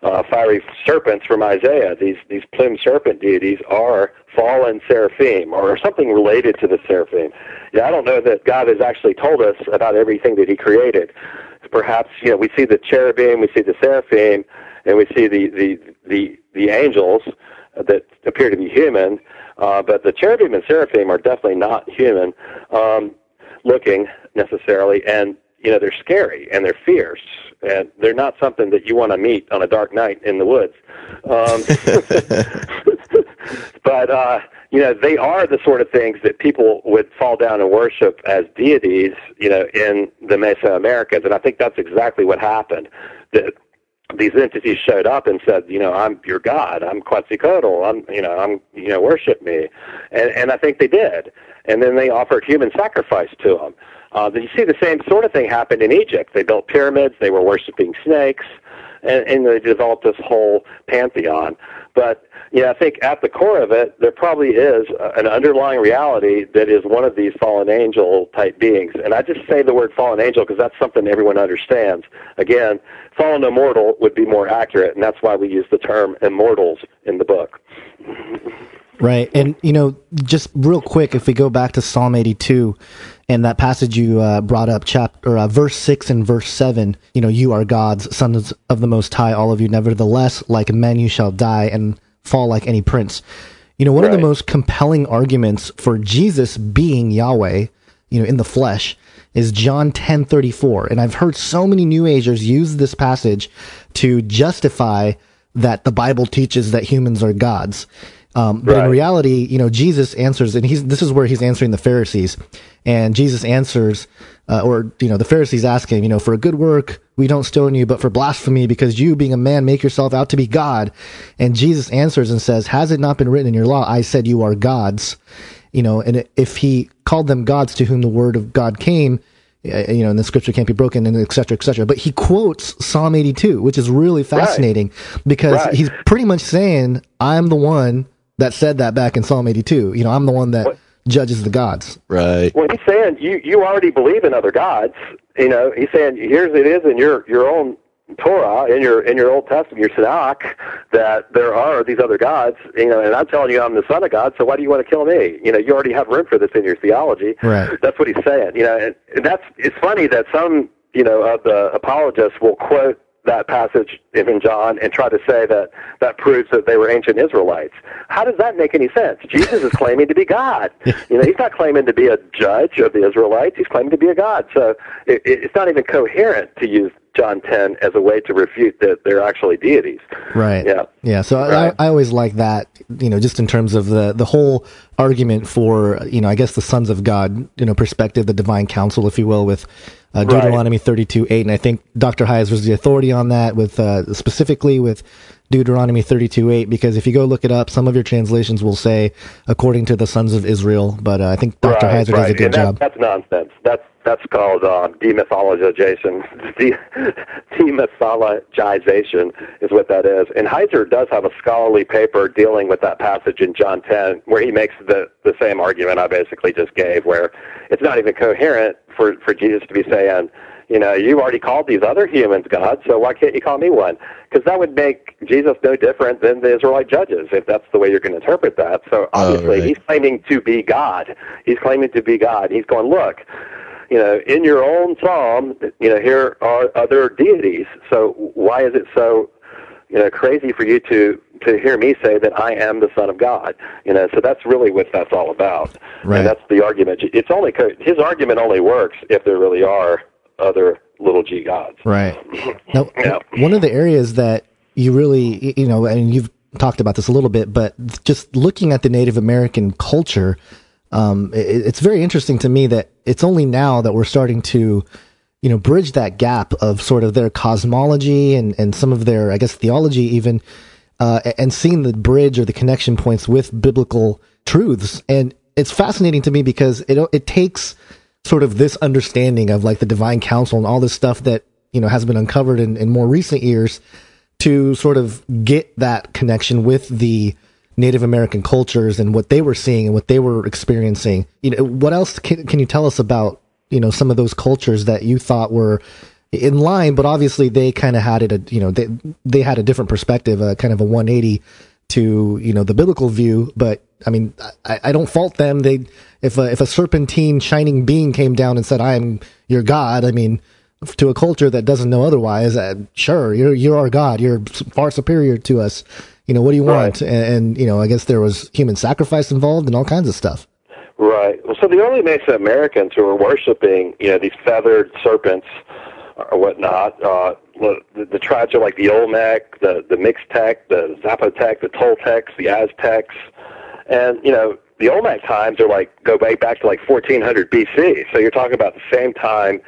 uh, fiery serpents from Isaiah. These these plumed serpent deities are fallen seraphim or something related to the seraphim. Yeah, I don't know that God has actually told us about everything that He created. Perhaps you know we see the cherubim, we see the seraphim, and we see the the the, the angels that appear to be human. Uh, but the cherubim and seraphim are definitely not human um, looking necessarily, and you know they're scary and they're fierce and they're not something that you want to meet on a dark night in the woods. Um, but uh, you know they are the sort of things that people would fall down and worship as deities, you know, in the Mesoamericans, and I think that's exactly what happened. That these entities showed up and said, you know, I'm your God, I'm Quetzalcoatl, I'm, you know, I'm, you know, worship me, and and I think they did, and then they offered human sacrifice to them. Uh, you see the same sort of thing happened in Egypt. They built pyramids, they were worshiping snakes, and, and they developed this whole pantheon. But yeah, I think at the core of it, there probably is an underlying reality that is one of these fallen angel type beings. And I just say the word fallen angel because that's something everyone understands. Again, fallen immortal would be more accurate, and that's why we use the term immortals in the book. Right. And, you know, just real quick, if we go back to Psalm 82 and that passage you uh, brought up, chapter, uh, verse 6 and verse 7, you know, you are God's sons of the Most High, all of you. Nevertheless, like men you shall die and fall like any prince. You know, one of the most compelling arguments for Jesus being Yahweh, you know, in the flesh is John 10:34. And I've heard so many new agers use this passage to justify that the Bible teaches that humans are gods. Um, but in reality, you know, Jesus answers, and he's this is where he's answering the Pharisees, and Jesus answers, uh, or you know, the Pharisees ask him, you know, for a good work we don't stone you, but for blasphemy, because you, being a man, make yourself out to be God. And Jesus answers and says, "Has it not been written in your law? I said you are gods." You know, and if he called them gods to whom the word of God came, uh, you know, and the scripture can't be broken, and et cetera, et cetera. But he quotes Psalm 82, which is really fascinating because Right. he's pretty much saying, I'm the one that said that back in Psalm 82. You know, I'm the one that judges the gods. Right. Well, he's saying you you already believe in other gods. You know, he's saying here's it is in your your own Torah in your in your Old Testament, your Tanakh, that there are these other gods. You know, and I'm telling you I'm the Son of God. So why do you want to kill me? You know, you already have room for this in your theology. Right. That's what he's saying. You know, and, and that's it's funny that some you know of the apologists will quote that passage in John and try to say that that proves that they were ancient Israelites. How does that make any sense? Jesus is claiming to be God. You know, he's not claiming to be a judge of the Israelites. He's claiming to be a God. So it, it's not even coherent to use John 10 as a way to refute that they're actually deities. Right. Yeah. Yeah. So Right. I, I always like that, you know, just in terms of the, the whole argument for, you know, I guess the sons of God, you know, perspective, the divine council, if you will, with uh, Right. Deuteronomy 32, 8. And I think Dr. Heiser was the authority on that with, uh, specifically with Deuteronomy 32, 8, because if you go look it up, some of your translations will say, according to the sons of Israel. But uh, I think Dr. Right, Heiser does a good and that- job. That's nonsense. That's that's called uh, demythologization. De- demythologization is what that is. And Heiser does have a scholarly paper dealing with that passage in John 10, where he makes the the same argument I basically just gave, where it's not even coherent for for Jesus to be saying. You know, you've already called these other humans God, so why can't you call me one? Because that would make Jesus no different than the Israelite judges, if that's the way you're going to interpret that. So obviously, right. he's claiming to be God. He's claiming to be God. He's going, look, you know, in your own psalm, you know, here are other deities. So why is it so, you know, crazy for you to to hear me say that I am the Son of God? You know, so that's really what that's all about. Right. And that's the argument. It's only his argument only works if there really are other little g gods. Right. Now, one of the areas that you really, you know, and you've talked about this a little bit, but just looking at the Native American culture, um, it, it's very interesting to me that it's only now that we're starting to, you know, bridge that gap of sort of their cosmology and, and some of their, I guess, theology even, uh, and seeing the bridge or the connection points with biblical truths. And it's fascinating to me because it, it takes sort of this understanding of like the divine council and all this stuff that, you know, has been uncovered in, in more recent years to sort of get that connection with the Native American cultures and what they were seeing and what they were experiencing. You know, what else can, can you tell us about, you know, some of those cultures that you thought were in line, but obviously they kind of had it, a, you know, they, they had a different perspective, a kind of a 180 to, you know, the biblical view. But I mean, I, I don't fault them. They, if a, if a serpentine shining being came down and said, I am your God, I mean, to a culture that doesn't know otherwise, uh, sure, you're, you're our God. You're far superior to us. You know, what do you want? And, and, you know, I guess there was human sacrifice involved and all kinds of stuff. Right. Well, so the early Mesoamericans who were worshiping, you know, these feathered serpents or whatnot, uh, the, the tribes are like the Olmec, the the Mixtec, the Zapotec, the Toltecs, the Aztecs, and you know, the Olmec times are like go way back to like 1400 BC. So you're talking about the same time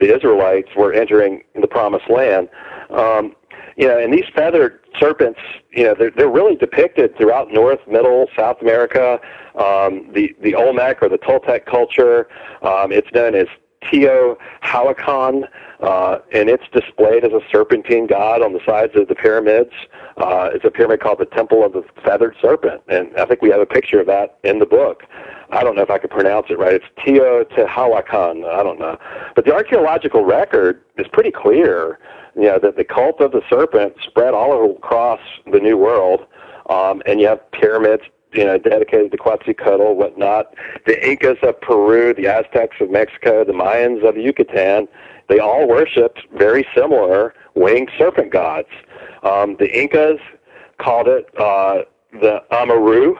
the Israelites were entering the Promised Land. Um, you know, and these feathered serpents, you know, they're, they're really depicted throughout North, Middle, South America. Um, the the Olmec or the Toltec culture, um, it's known as Teotihuacan, uh, and it's displayed as a serpentine god on the sides of the pyramids. Uh, it's a pyramid called the Temple of the Feathered Serpent, and I think we have a picture of that in the book. I don't know if I could pronounce it right. It's Teotihuacan. I don't know, but the archaeological record is pretty clear. You know that the cult of the serpent spread all across the New World, um, and you have pyramids you know, dedicated to Quetzalcoatl, whatnot. The Incas of Peru, the Aztecs of Mexico, the Mayans of Yucatan, they all worshipped very similar winged serpent gods. Um, the Incas called it uh, the Amaru,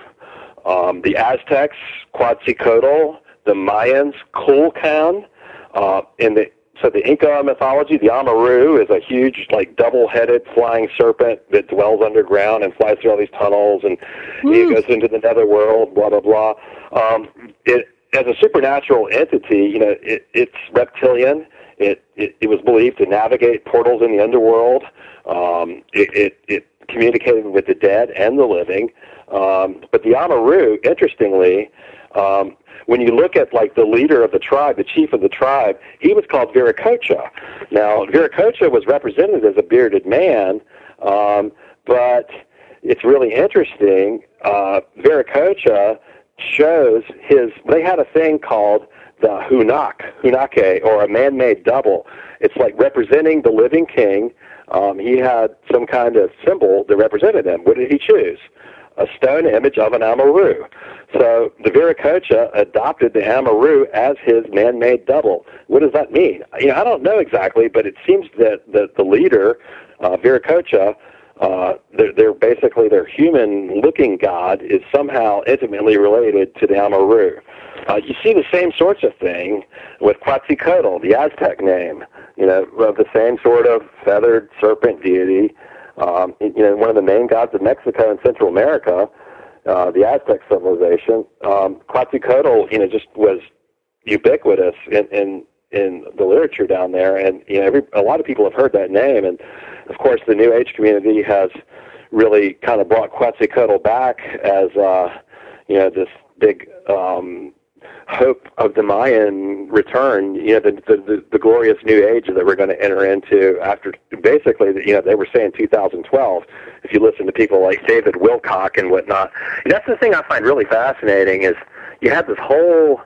um, the Aztecs Quetzalcoatl, the Mayans Kulcan, uh, and the so the Inca mythology, the Amaru is a huge, like double-headed flying serpent that dwells underground and flies through all these tunnels, and it goes into the netherworld. Blah blah blah. Um, it as a supernatural entity, you know, it, it's reptilian. It, it it was believed to navigate portals in the underworld. Um, it, it it communicated with the dead and the living. Um, but the Amaru, interestingly, um, when you look at like the leader of the tribe, the chief of the tribe, he was called Viracocha. Now, Viracocha was represented as a bearded man, um, but it's really interesting. Uh, Viracocha shows his. They had a thing called the Hunak, Hunake, or a man-made double. It's like representing the living king. Um, he had some kind of symbol that represented him. What did he choose? A stone image of an Amaru. So the Viracocha adopted the Amaru as his man-made double. What does that mean? You know, I don't know exactly, but it seems that that the leader, uh, Viracocha, uh, they're, they're basically their human-looking god is somehow intimately related to the Amaru. Uh, you see the same sorts of thing with Quetzalcoatl, the Aztec name. You know, of the same sort of feathered serpent deity. Um, you know, one of the main gods of Mexico and Central America, uh, the Aztec civilization. Um, Quetzalcoatl, you know, just was ubiquitous in, in in the literature down there, and you know, every a lot of people have heard that name, and of course, the New Age community has really kind of brought Quetzalcoatl back as uh, you know this big um, hope of the Mayan return, you know, the, the, the glorious new age that we're going to enter into after basically, you know, they were saying 2012. If you listen to people like David Wilcock and whatnot, and that's the thing I find really fascinating is you have this whole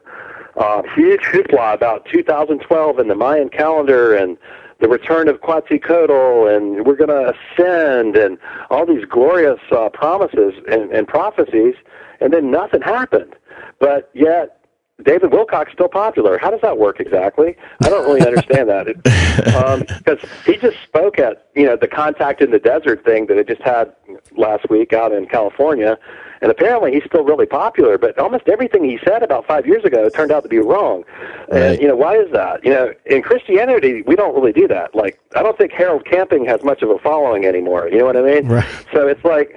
uh, huge hoopla about 2012 and the Mayan calendar and the return of Quetzalcoatl and we're going to ascend and all these glorious uh, promises and, and prophecies, and then nothing happened. But yet David Wilcock's still popular. How does that work exactly? I don't really understand that because um, he just spoke at you know the contact in the desert thing that it just had last week out in California, and apparently he's still really popular. But almost everything he said about five years ago turned out to be wrong. Right. And you know why is that? You know, in Christianity we don't really do that. Like I don't think Harold Camping has much of a following anymore. You know what I mean? Right. So it's like,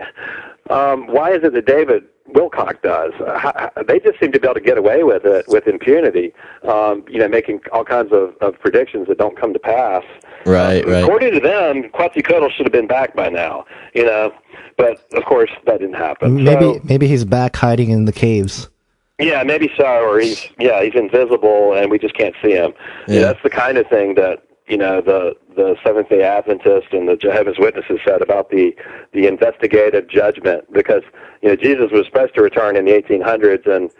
um, why is it that David Wilcock does. Uh, they just seem to be able to get away with it with impunity. Um, you know, making all kinds of, of predictions that don't come to pass. Right, uh, right. According to them, Quetzalcoatl should have been back by now. You know, but of course that didn't happen. Maybe so, maybe he's back hiding in the caves. Yeah, maybe so, or he's yeah he's invisible and we just can't see him. Yeah. that's the kind of thing that you know the the Seventh Day Adventist and the Jehovah's Witnesses said about the the investigative judgment because you know Jesus was supposed to return in the 1800s and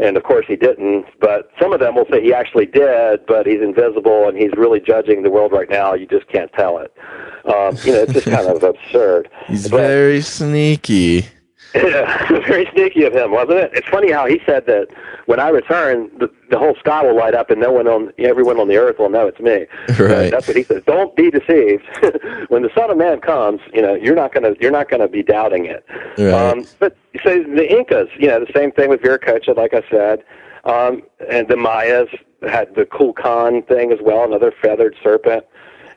and of course he didn't. But some of them will say he actually did, but he's invisible and he's really judging the world right now. You just can't tell it. Um, you know, it's just kind of absurd. He's But- very sneaky. Yeah, very sneaky of him, wasn't it? It's funny how he said that when I return, the, the whole sky will light up, and no one on everyone on the earth will know it's me. Right. That's what he said. Don't be deceived. when the Son of Man comes, you know you're not gonna you're not gonna be doubting it. Right. Um, but so the Incas, you know, the same thing with Viracocha, like I said, um, and the Mayas had the Kulkan thing as well, another feathered serpent.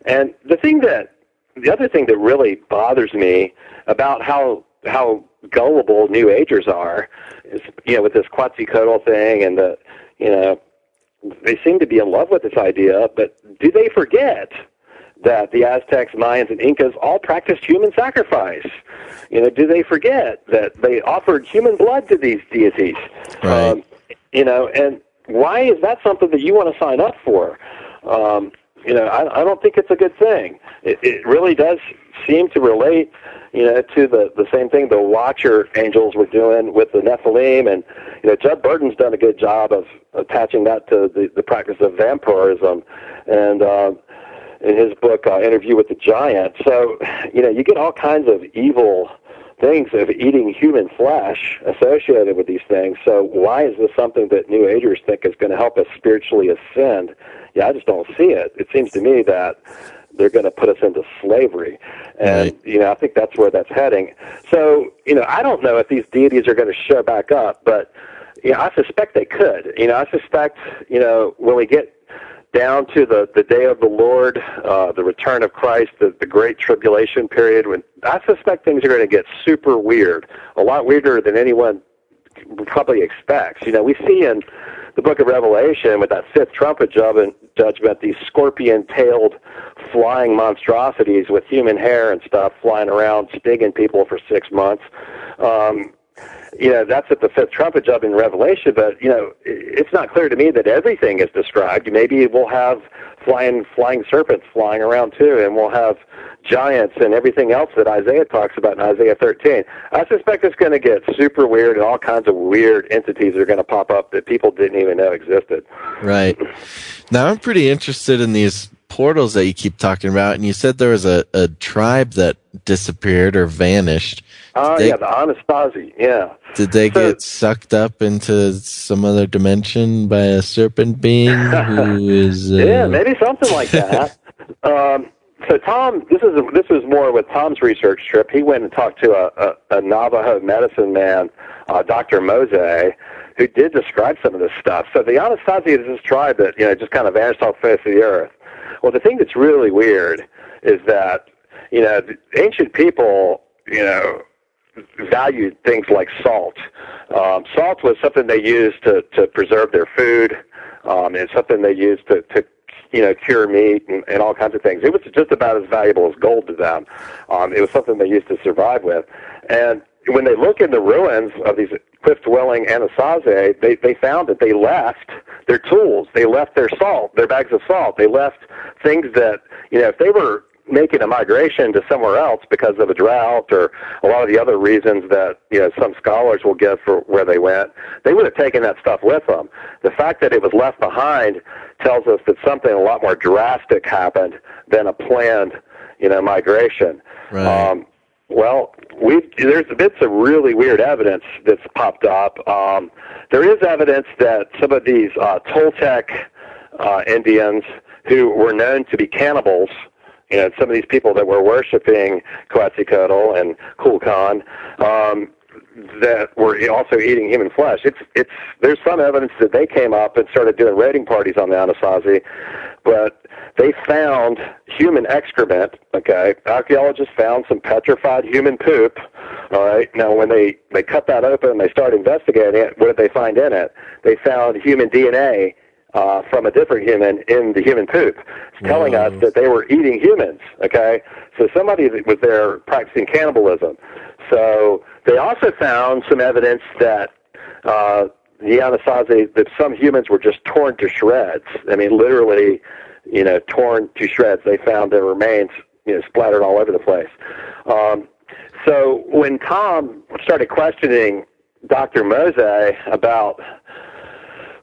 And the thing that the other thing that really bothers me about how how gullible New Agers are is you know with this Quetzalcoatl thing and the you know they seem to be in love with this idea, but do they forget that the Aztecs, Mayans, and Incas all practiced human sacrifice? You know, do they forget that they offered human blood to these deities? Right. Um, you know, and why is that something that you want to sign up for? Um, you know, I, I don't think it's a good thing. It, it really does seem to relate, you know, to the the same thing the Watcher angels were doing with the Nephilim, and you know, Judd Burton's done a good job of attaching that to the the practice of vampirism, and. Um, in his book uh, Interview with the Giant. So, you know, you get all kinds of evil things of eating human flesh associated with these things. So, why is this something that New Agers think is going to help us spiritually ascend? Yeah, I just don't see it. It seems to me that they're going to put us into slavery. And, you know, I think that's where that's heading. So, you know, I don't know if these deities are going to show back up, but, you know, I suspect they could. You know, I suspect, you know, when we get down to the, the day of the Lord, uh, the return of Christ, the, the great tribulation period, when I suspect things are going to get super weird, a lot weirder than anyone probably expects. You know, we see in the book of Revelation with that fifth trumpet judgment, these scorpion-tailed flying monstrosities with human hair and stuff flying around, stinging people for six months. Um, you know, that's at the fifth trumpet job in Revelation, but, you know, it's not clear to me that everything is described. Maybe we'll have flying, flying serpents flying around too, and we'll have giants and everything else that Isaiah talks about in Isaiah 13. I suspect it's going to get super weird and all kinds of weird entities are going to pop up that people didn't even know existed. Right. Now I'm pretty interested in these portals that you keep talking about, and you said there was a, a tribe that disappeared or vanished. Oh They- yeah, the Anasazi. Yeah. Did they get sucked up into some other dimension by a serpent being who is? Uh, Yeah, maybe something like that. um, so Tom, this is this was more with Tom's research trip. He went and talked to a, a, a Navajo medicine man, uh, Dr. Mose, who did describe some of this stuff. So the Anasazi is this tribe that you know just kind of vanished off the face of the earth. Well, the thing that's really weird is that you know the ancient people, you know, valued things like salt. Um, salt was something they used to, to preserve their food. Um, it's something they used to, to you know cure meat and, and all kinds of things. It was just about as valuable as gold to them. Um, it was something they used to survive with. And when they look in the ruins of these cliff-dwelling Anasazi, they they found that they left their tools, they left their salt, their bags of salt, they left things that you know if they were making a migration to somewhere else because of a drought or a lot of the other reasons that you know some scholars will give for where they went, they would have taken that stuff with them. The fact that it was left behind tells us that something a lot more drastic happened than a planned, you know, migration. Right. Um, well, we there's been some really weird evidence that's popped up. Um, there is evidence that some of these uh, Toltec uh, Indians who were known to be cannibals, you know, some of these people that were worshiping Quetzalcoatl and Kulkan, um, that were also eating human flesh. It's it's there's some evidence that they came up and started doing raiding parties on the Anasazi, but they found human excrement. Okay, archaeologists found some petrified human poop. All right, now when they they cut that open and they started investigating it, what did they find in it? They found human DNA. Uh, from a different human in the human poop, it's telling us that they were eating humans. Okay, so somebody was there practicing cannibalism. So they also found some evidence that uh, the Anasazi, that some humans were just torn to shreds. I mean, literally, you know, torn to shreds. They found their remains, you know, splattered all over the place. Um, so when Tom started questioning Dr. Mose about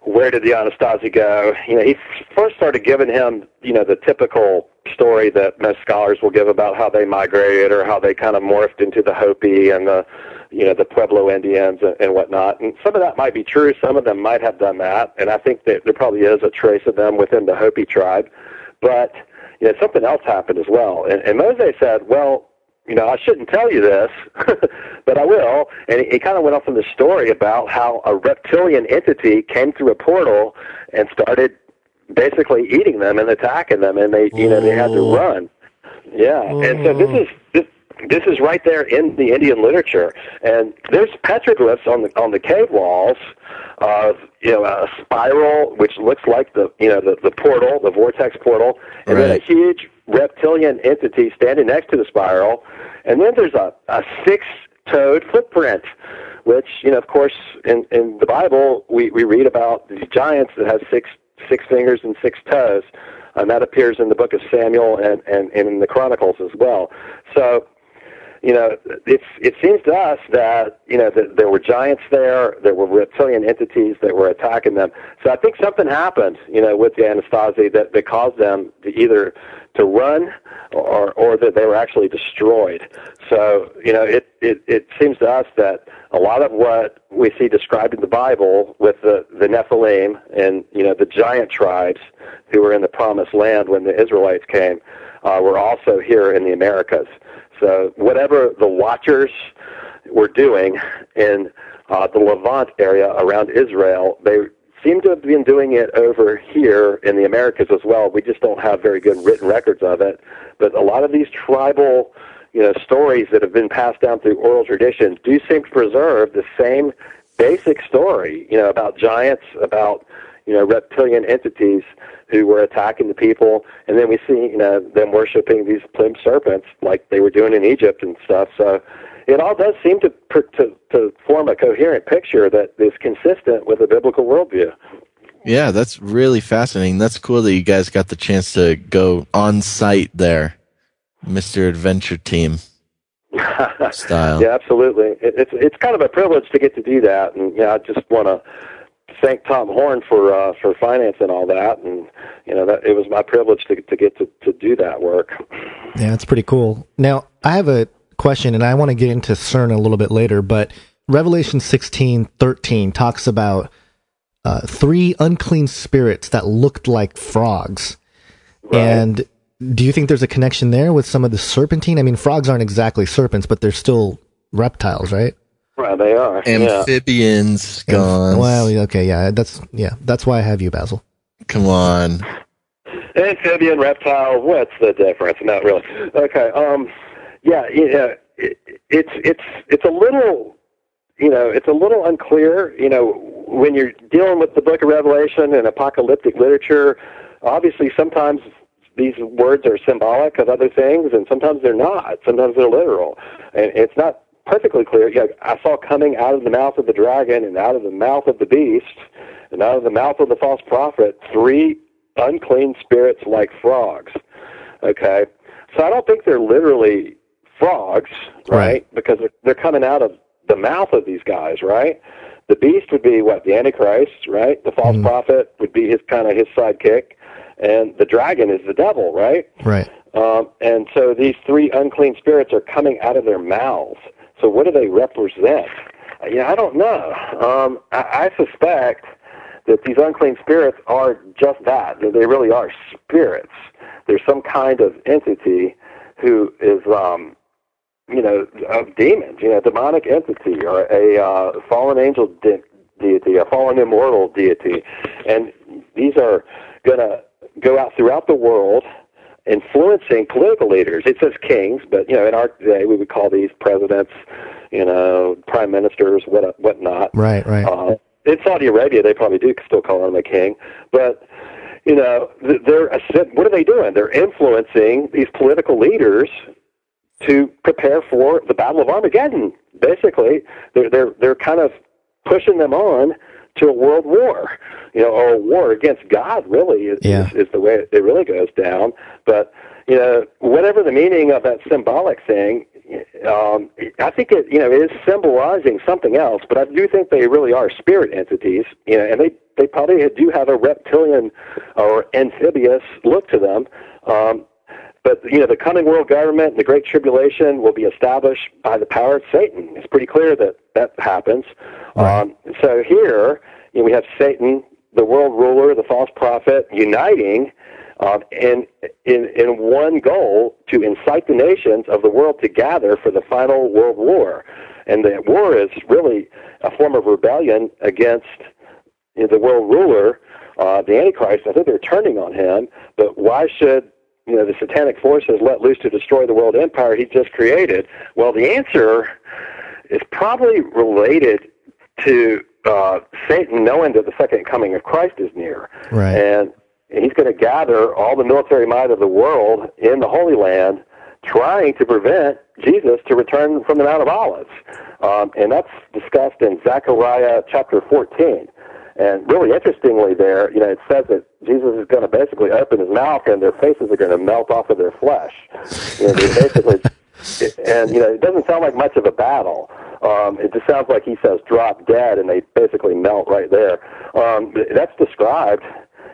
where did the Anastasi go? You know, he first started giving him, you know, the typical story that most scholars will give about how they migrated or how they kind of morphed into the Hopi and the, you know, the Pueblo Indians and, and whatnot. And some of that might be true. Some of them might have done that. And I think that there probably is a trace of them within the Hopi tribe. But, you know, something else happened as well. And, and Mose said, well, you know, I shouldn't tell you this, but I will. And he, he kind of went off on the story about how a reptilian entity came through a portal and started basically eating them and attacking them, and they, you know, they had to run. Yeah, and so this is this this is right there in the Indian literature, and there's petroglyphs on the on the cave walls of you know a spiral which looks like the you know the the portal, the vortex portal, and then a huge reptilian entity standing next to the spiral, and then there's a a six-toed footprint. Which you know, of course, in in the Bible we we read about these giants that have six six fingers and six toes, and that appears in the book of Samuel and and, and in the Chronicles as well. So you know, it's it seems to us that you know that there were giants there, there were reptilian entities that were attacking them. So I think something happened, you know, with the Anastasi that that caused them to either to run or or that they were actually destroyed. So you know, it it it seems to us that a lot of what we see described in the Bible with the the Nephilim and you know the giant tribes who were in the promised land when the Israelites came uh, were also here in the Americas. So whatever the Watchers were doing in uh, the Levant area around Israel, they seem to have been doing it over here in the Americas as well. We just don't have very good written records of it. But a lot of these tribal, you know, stories that have been passed down through oral tradition do seem to preserve the same basic story, you know, about giants, about you know reptilian entities who were attacking the people, and then we see you know them worshiping these plumed serpents like they were doing in Egypt and stuff. So it all does seem to to to form a coherent picture that is consistent with a biblical worldview. Yeah, that's really fascinating. That's cool that you guys got the chance to go on site there, Mr. Adventure Team style. Yeah, absolutely. It, it's it's kind of a privilege to get to do that, and yeah, I just want to thank Tom Horn for uh, for financing all that, and you know that it was my privilege to to get to to do that work. Yeah, it's pretty cool. Now, I have a question, and I want to get into CERN a little bit later, but Revelation sixteen thirteen talks about uh, three unclean spirits that looked like frogs. And do you think there's a connection there with some of the serpentine? I mean, frogs aren't exactly serpents, but they're still reptiles, right? Right, they are. yeah. Amphibians, gone. Well, okay, yeah, that's yeah, that's why I have you, Basil. Come on. Amphibian, reptile, what's the difference? Not really. Okay. Um. Yeah. Yeah. It, it's it's it's a little, you know, it's a little unclear. You know, when you're dealing with the Book of Revelation and apocalyptic literature, obviously sometimes these words are symbolic of other things, and sometimes they're not. Sometimes they're literal, and it's not perfectly clear. Yeah, I saw coming out of the mouth of the dragon and out of the mouth of the beast and out of the mouth of the false prophet three unclean spirits like frogs. Okay, so I don't think they're literally frogs, right? Because they're, they're coming out of the mouth of these guys, right? The beast would be what the Antichrist, right? The false prophet would be his kind of his sidekick, and the dragon is the devil, right? Right. Um, and so these three unclean spirits are coming out of their mouths. So what do they represent? Yeah, I don't know. Um, I, I suspect that these unclean spirits are just that. That They really are spirits. There's some kind of entity who is, um, you know, of demons, you know, demonic entity or a uh, fallen angel de- deity, a fallen immortal deity, and these are going to go out throughout the world influencing political leaders. It says kings, but you know, in our day, we would call these presidents, you know, prime ministers, what whatnot. Right, right. Uh, in Saudi Arabia, they probably do still call him a king, but you know, they're what are they doing? They're influencing these political leaders to prepare for the Battle of Armageddon. Basically, they're they're they're kind of pushing them on to a world war, you know, or a war against God. Really, is, Yeah. is, is the way it really goes down. But you know, whatever the meaning of that symbolic thing, um, I think it you know it is symbolizing something else. But I do think they really are spirit entities, you know, and they they probably do have a reptilian or amphibious look to them. Um, but you know, the coming world government, the great tribulation, will be established by the power of Satan. It's pretty clear that that happens. Um, so here, you know, we have Satan, the world ruler, the false prophet, uniting um, in in in one goal to incite the nations of the world to gather for the final world war. And the war is really a form of rebellion against you know, the world ruler, uh, the Antichrist. I think they're turning on him. But why should you know the satanic forces let loose to destroy the world empire he just created? Well, the answer is probably related to uh, Satan knowing that the second coming of Christ is near, Right. and he's going to gather all the military might of the world in the Holy Land, trying to prevent Jesus to return from the Mount of Olives, um, and that's discussed in Zechariah chapter 14. And really interestingly, there, you know, it says that Jesus is going to basically open his mouth, and their faces are going to melt off of their flesh. You know, basically, and you know, it doesn't sound like much of a battle. Um, it just sounds like he says drop dead, and they basically melt right there. Um, that's described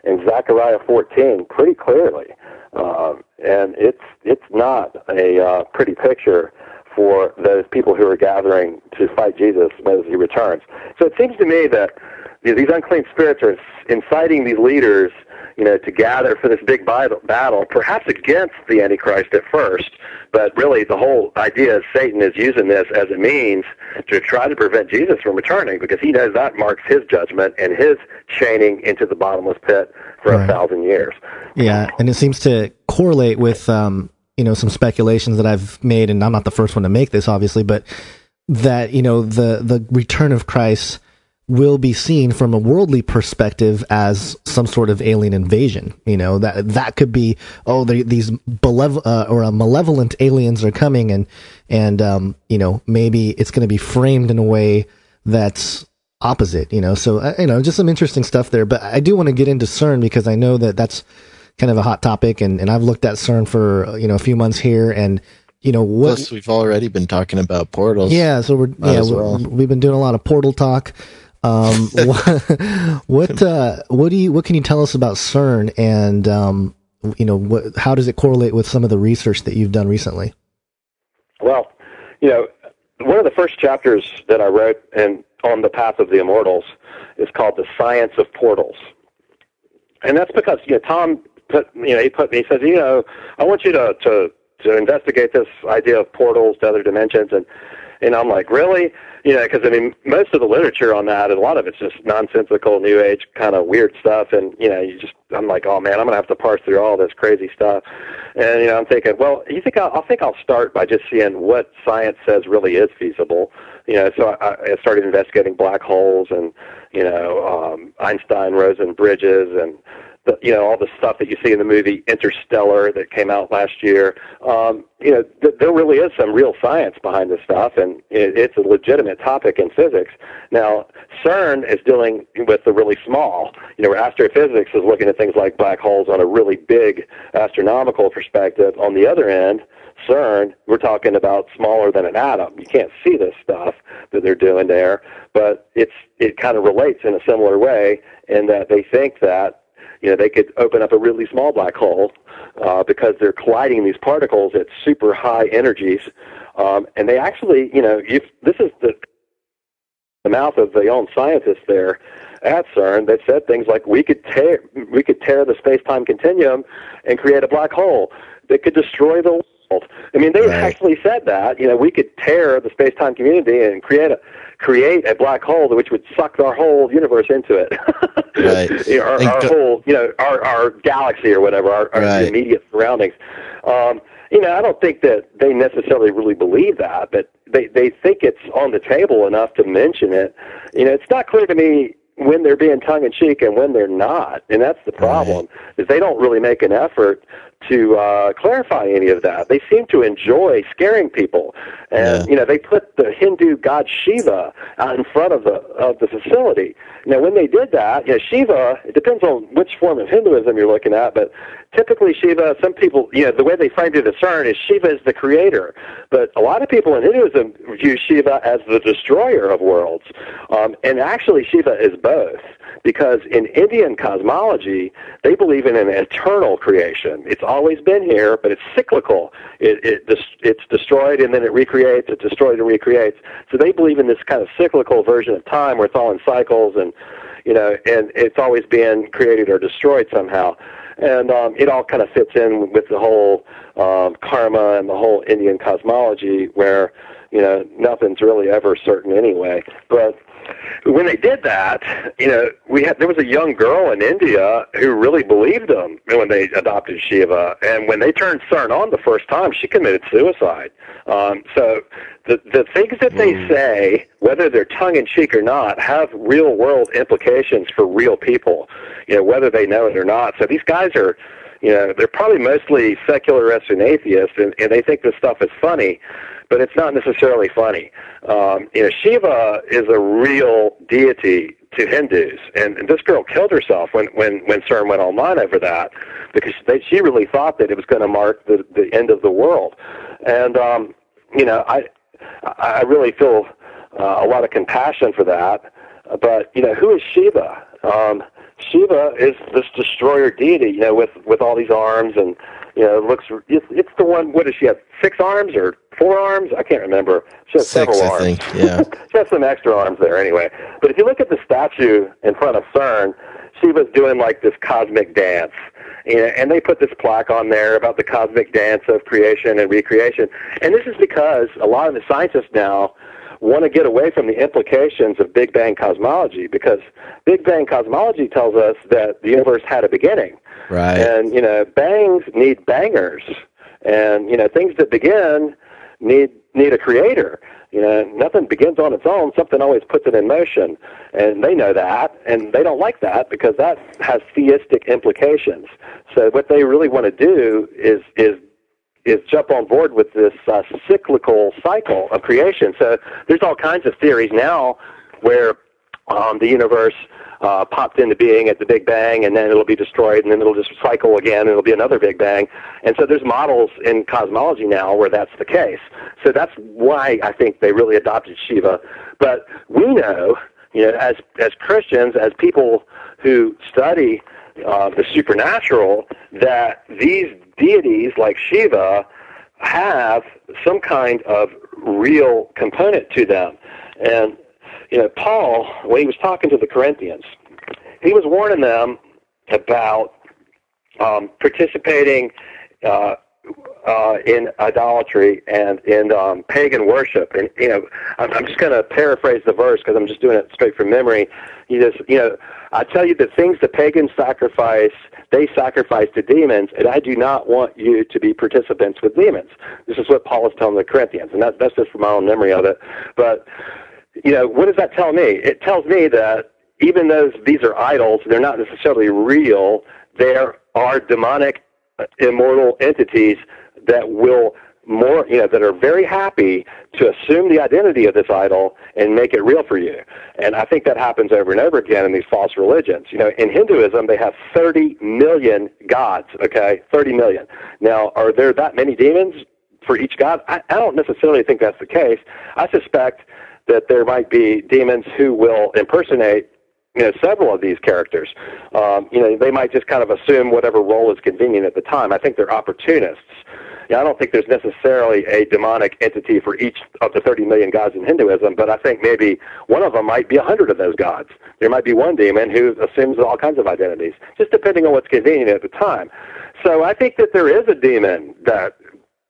in Zechariah 14 pretty clearly, um, and it's it's not a uh, pretty picture for those people who are gathering to fight Jesus as he returns. So it seems to me that these unclean spirits are inciting these leaders, you know, to gather for this big battle, battle, perhaps against the Antichrist at first, but really the whole idea is Satan is using this as a means to try to prevent Jesus from returning because he knows that marks his judgment and his chaining into the bottomless pit for a thousand years. Yeah, and it seems to correlate with um, you know some speculations that I've made, and I'm not the first one to make this, obviously, but that you know the the return of Christ will be seen from a worldly perspective as some sort of alien invasion. You know that that could be oh these belev- uh, or uh, malevolent aliens are coming, and and um, you know maybe it's going to be framed in a way that's opposite. You know, so uh, you know just some interesting stuff there. But I do want to get into CERN because I know that that's kind of a hot topic, and, and I've looked at CERN for uh, you know a few months here, and you know what Plus, we've already been talking about portals. yeah, so we're Might yeah well. we've been doing a lot of portal talk. Um, what what, uh, what do you what can you tell us about CERN and um, you know what how does it correlate with some of the research that you've done recently? Well, you know, one of the first chapters that I wrote in on the Path of the Immortals is called "The Science of Portals," and that's because you know Tom put you know he put me he says you know I want you to to to investigate this idea of portals to other dimensions and and I'm like really? You know because I mean most of the literature on that and a lot of it's just nonsensical new age kind of weird stuff. And you know you just I'm like oh man I'm gonna have to parse through all this crazy stuff. And you know I'm thinking well you think I'll, I think I'll start by just seeing what science says really is feasible. You know so I, I started investigating black holes and you know um, Einstein Rosen bridges and the, you know all the stuff that you see in the movie Interstellar that came out last year. Um, you know, th- there really is some real science behind this stuff, and it, it's a legitimate topic in physics. Now, CERN is dealing with the really small. You know, where astrophysics is looking at things like black holes on a really big astronomical perspective. On the other end, CERN, we're talking about smaller than an atom. You can't see this stuff that they're doing there, but it's it kind of relates in a similar way in that they think that you know, they could open up a really small black hole uh, because they're colliding these particles at super high energies, um, and they actually, you know, if this is the the mouth of the own scientists there at CERN that said things like we could tear we could tear the space time continuum and create a black hole that could destroy the. I mean, they right. actually said that. You know, we could tear the space time community and create a create a black hole which would suck our whole universe into it. right. our, our whole, you know, our our galaxy or whatever, our, our Right. immediate surroundings. Um, you know, I don't think that they necessarily really believe that, but they they think it's on the table enough to mention it. You know, it's not clear to me when they're being tongue in cheek and when they're not, and that's the problem. Is they don't really make an effort to uh, clarify any of that. They seem to enjoy scaring people, and you know they put the Hindu god Shiva out in front of the of the facility. Now, when they did that, you know, Shiva. It depends on which form of Hinduism you're looking at, but typically Shiva. Some people, you know, the way they framed it at CERN is Shiva is the creator, but a lot of people in Hinduism view Shiva as the destroyer of worlds, um, and actually Shiva is both because in Indian cosmology, they believe in an eternal creation. It's always been here, but it's cyclical. It, it it's destroyed and then it recreates. It's destroyed and recreates. So they believe in this kind of cyclical version of time where it's all in cycles and you know, and it's always being created or destroyed somehow. And um, it all kind of fits in with the whole um, karma and the whole Indian cosmology, where you know nothing's really ever certain anyway. But when they did that, you know, we had there was a young girl in India who really believed them when they adopted Shiva, and when they turned CERN on the first time, she committed suicide. Um, so the the things that they say, whether they're tongue in cheek or not, have real world implications for real people. You know, whether they know it or not. So these guys are you know, they're probably mostly secularists and atheists, and, and they think this stuff is funny, but it's not necessarily funny. Um, you know, Shiva is a real deity to Hindus, and, and this girl killed herself when when when CERN went online over that because they, she really thought that it was going to mark the the end of the world, and um, you know, I I really feel uh, a lot of compassion for that. But you know, who is Shiva? Um, Shiva is this destroyer deity, you know, with with all these arms and you know, looks it's, it's the one. What does she have? Six arms or four arms? I can't remember. She has Six, several I arms. think. Yeah. she has some extra arms there anyway. But if you look at the statue in front of CERN, Shiva's doing like this cosmic dance. You know, and they put this plaque on there about the cosmic dance of creation and recreation. And this is because a lot of the scientists now want to get away from the implications of Big Bang cosmology because Big Bang cosmology tells us that the universe had a beginning. Right. And, you know, bangs need bangers. And, you know, things that begin need need a creator. You know, nothing begins on its own. Something always puts it in motion. And they know that, and they don't like that because that has theistic implications. So what they really want to do is is is jump on board with this uh, cyclical cycle of creation. So there's all kinds of theories now where um, the universe uh, popped into being at the Big Bang, and then it'll be destroyed, and then it'll just cycle again, and it'll be another Big Bang. And so there's models in cosmology now where that's the case. So that's why I think they really adopted Shiva. But we know, you know, as as Christians, as people who study uh, the supernatural, that these deities like Shiva have some kind of real component to them. And you know, Paul, when he was talking to the Corinthians, he was warning them about um, participating uh, uh, in idolatry and in um, pagan worship. And you know, I'm, I'm just going to paraphrase the verse because I'm just doing it straight from memory. You just, you know, I tell you the things the pagans sacrifice, they sacrifice to demons, and I do not want you to be participants with demons. This is what Paul is telling the Corinthians, and that, that's just from my own memory of it. But you know, what does that tell me? It tells me that even though these are idols, they're not necessarily real. There are demonic, uh, immortal entities that will more, you know, that are very happy to assume the identity of this idol and make it real for you. And I think that happens over and over again in these false religions. You know, in Hinduism, they have 30 million gods, okay? 30 million. Now, are there that many demons for each god? I, I don't necessarily think that's the case. I suspect that there might be demons who will impersonate you know several of these characters. Um, you know, they might just kind of assume whatever role is convenient at the time. I think they're opportunists. Yeah, I don't think there's necessarily a demonic entity for each of the 30 million gods in Hinduism, but I think maybe one of them might be a hundred of those gods. There might be one demon who assumes all kinds of identities, just depending on what's convenient at the time. So I think that there is a demon that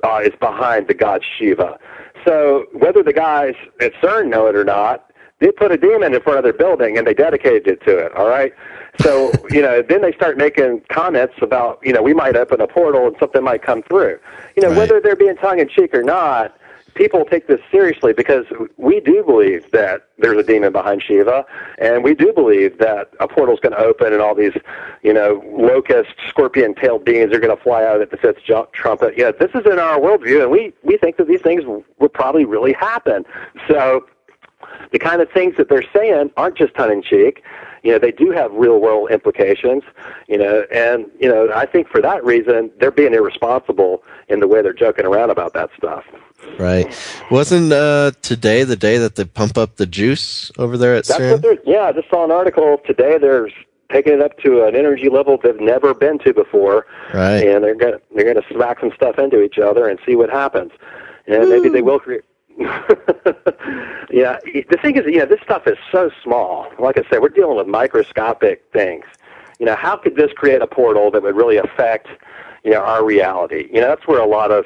uh, is behind the god Shiva. So whether the guys at CERN know it or not, they put a demon in front of their building and they dedicated it to it. All right. So you know, then they start making comments about you know we might open a portal and something might come through. You know, right. whether they're being tongue in cheek or not, people take this seriously because we do believe that there's a demon behind Shiva, and we do believe that a portal's going to open and all these, you know, locust, scorpion-tailed beings are going to fly out at the fifth trumpet. Yeah, this is in our worldview, and we we think that these things will probably really happen. So the kind of things that they're saying aren't just tongue in cheek. You know, they do have real world implications, you know, and, you know, I think for that reason, they're being irresponsible in the way they're joking around about that stuff. Right. Wasn't uh, today the day that they pump up the juice over there at That's CERN? What they're, yeah, I just saw an article today. They're taking it up to an energy level they've never been to before. Right. And they're going to they're going to smack some stuff into each other and see what happens. And maybe they will create yeah, the thing is, you know, this stuff is so small. Like I said, we're dealing with microscopic things. You know, how could this create a portal that would really affect, you know, our reality? You know, that's where a lot of,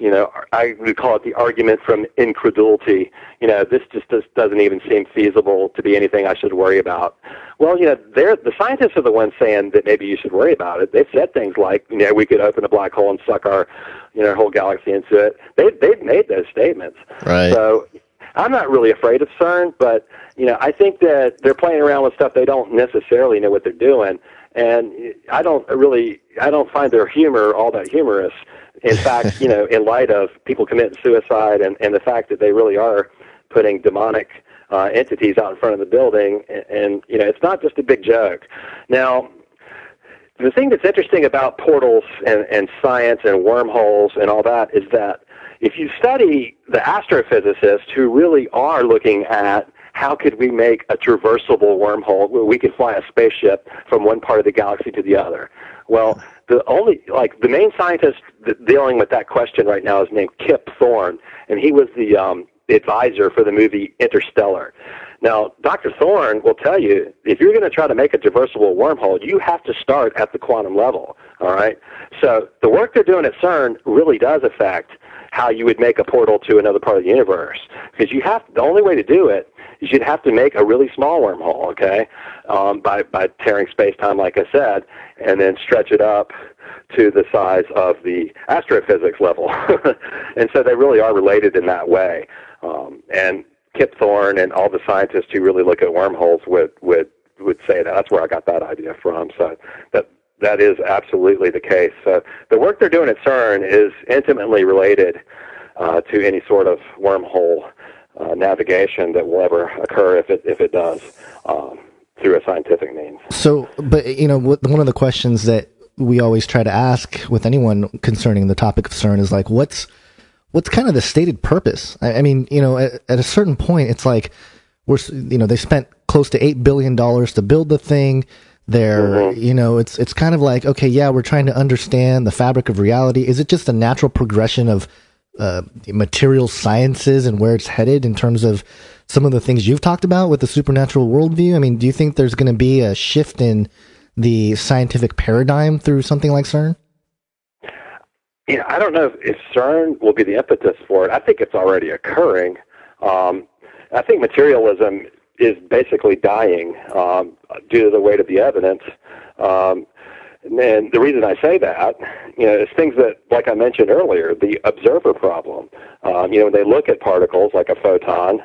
you know, I would call it the argument from incredulity. You know, this just, just doesn't even seem feasible to be anything I should worry about. Well, you know, they're, the scientists are the ones saying that maybe you should worry about it. They've said things like, you know, we could open a black hole and suck our you know, whole galaxy into it. They they've made those statements. Right. So I'm not really afraid of CERN, but you know, I think that they're playing around with stuff they don't necessarily know what they're doing, and I don't really, I don't find their humor all that humorous. In fact, you know, in light of people committing suicide and and the fact that they really are putting demonic uh, entities out in front of the building, and, and you know, it's not just a big joke. Now, the thing that's interesting about portals and, and science and wormholes and all that is that if you study the astrophysicists who really are looking at how could we make a traversable wormhole where we could fly a spaceship from one part of the galaxy to the other? Well, the only like the main scientist dealing with that question right now is named Kip Thorne, and he was the um, advisor for the movie Interstellar. Now, Dr. Thorne will tell you if you're going to try to make a traversable wormhole, you have to start at the quantum level. All right. So the work they're doing at CERN really does affect how you would make a portal to another part of the universe. Because you have the only way to do it is you'd have to make a really small wormhole, okay, um, by by tearing space time, like I said, and then stretch it up to the size of the astrophysics level. and so they really are related in that way. Um, and Kip Thorne and all the scientists who really look at wormholes would would would say that. That's where I got that idea from. So that that is absolutely the case. The work they're doing at CERN is intimately related uh, to any sort of wormhole uh, navigation that will ever occur if it if it does um, through a scientific means. So, but you know, one of the questions that we always try to ask with anyone concerning the topic of CERN is like, what's what's kind of the stated purpose? I, I mean, you know, at, at, a certain point, it's like we're, you know, they spent close to eight billion dollars to build the thing. They're, mm-hmm. you know, it's it's kind of like, okay, yeah, we're trying to understand the fabric of reality. Is it just a natural progression of uh, material sciences and where it's headed in terms of some of the things you've talked about with the supernatural worldview? I mean, do you think there's going to be a shift in the scientific paradigm through something like CERN? Yeah, I don't know if CERN will be the impetus for it. I think it's already occurring. Um, I think materialism is basically dying um, due to the weight of the evidence. Um, and the reason I say that, you know, is things that, like I mentioned earlier, the observer problem. Um, you know, when they look at particles like a photon,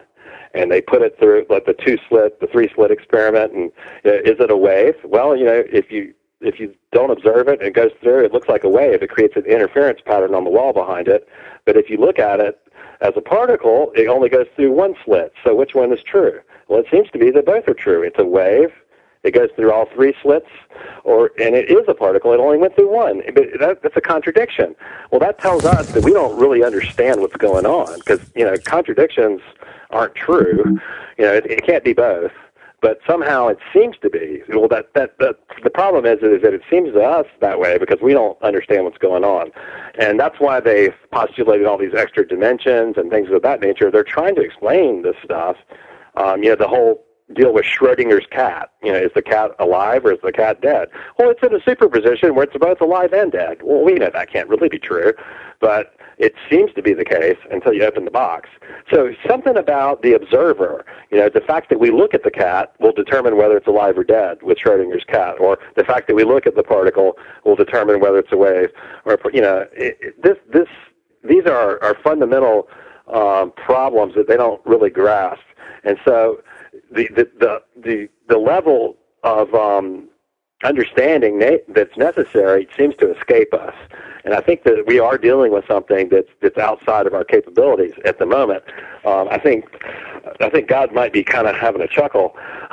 and they put it through like the two slit, the three slit experiment, and uh, is it a wave? Well, you know, if you if you don't observe it it goes through, it looks like a wave. It creates an interference pattern on the wall behind it. But if you look at it as a particle, it only goes through one slit. So which one is true? Well, it seems to be that both are true. It's a wave. It goes through all three slits, or and it is a particle. It only went through one. But that, that's a contradiction. Well, that tells us that we don't really understand what's going on because you know contradictions aren't true. You know, it, it can't be both but somehow it seems to be. Well, that, that that the problem is is that it seems to us that way because we don't understand what's going on, and that's why they've postulated all these extra dimensions and things of that nature. They're trying to explain this stuff. Um, you know, the whole deal with Schrodinger's cat. You know, is the cat alive or is the cat dead? Well, it's in a superposition where it's both alive and dead. Well, we know that can't really be true, but it seems to be the case until you open the box. So something about the observer, you know, the fact that we look at the cat will determine whether it's alive or dead with Schrodinger's cat, or the fact that we look at the particle will determine whether it's a wave, or you know, it, it, this this these are are fundamental um, problems that they don't really grasp, and so the the the the, the level of um, understanding na- that's necessary seems to escape us. And I think that we are dealing with something that's that's outside of our capabilities at the moment. Um, I think I think God might be kind of having a chuckle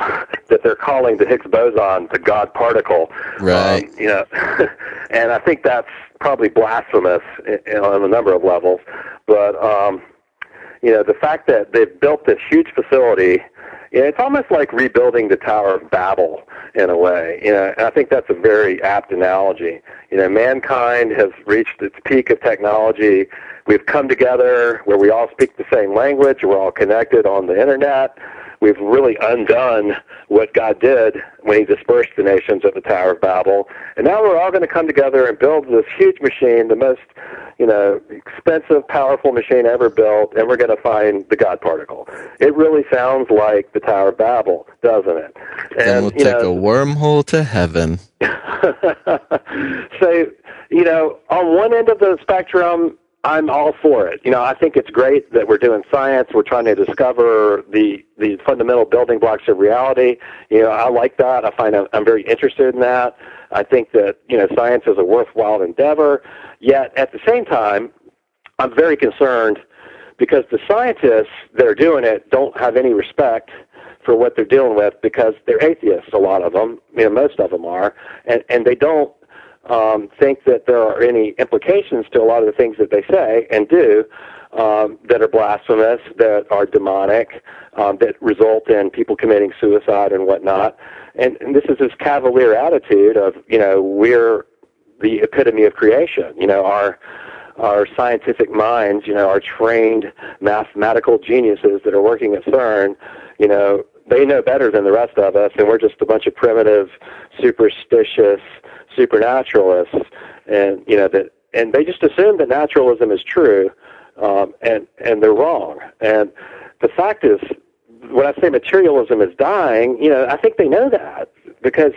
that they're calling the Higgs boson the God particle. Right. Um, you know, and I think that's probably blasphemous in, on a number of levels. But um, you know, the fact that they've built this huge facility yeah, it's almost like rebuilding the Tower of Babel in a way. You know, and I think that's a very apt analogy. You know, mankind has reached its peak of technology. We've come together where we all speak the same language. We're all connected on the internet. We've really undone what God did when He dispersed the nations at the Tower of Babel. And now we're all going to come together and build this huge machine, the most you know, expensive, powerful machine ever built, and we're going to find the God particle. It really sounds like the Tower of Babel, doesn't it? And, and we'll take know, a wormhole to heaven. so, you know, on one end of the spectrum, I'm all for it. You know, I think it's great that we're doing science. We're trying to discover the the fundamental building blocks of reality. You know, I like that. I find I'm, I'm very interested in that. I think that you know science is a worthwhile endeavor. Yet at the same time, I'm very concerned because the scientists that are doing it don't have any respect for what they're dealing with because they're atheists. A lot of them, you know, most of them are, and and they don't um, think that there are any implications to a lot of the things that they say and do um, that are blasphemous, that are demonic, um, that result in people committing suicide and whatnot. And, and this is this cavalier attitude of, you know, we're the epitome of creation. You know, our our scientific minds, you know, our trained mathematical geniuses that are working at CERN, you know, they know better than the rest of us, and we're just a bunch of primitive, superstitious supernaturalists, and you know that, and they just assume that naturalism is true, um, and and they're wrong. And the fact is, when I say materialism is dying, you know, I think they know that because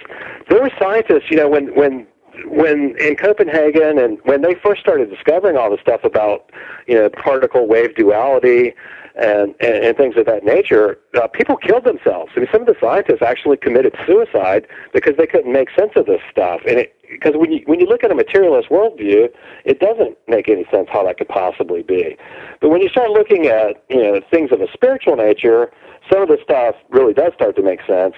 there were scientists, you know, when when when in Copenhagen and when they first started discovering all the stuff about you know particle wave duality and and, and things of that nature, uh, people killed themselves. I mean, some of the scientists actually committed suicide because they couldn't make sense of this stuff. And it because when you when you look at a materialist worldview, it doesn't make any sense how that could possibly be. But when you start looking at you know things of a spiritual nature, some of the stuff really does start to make sense,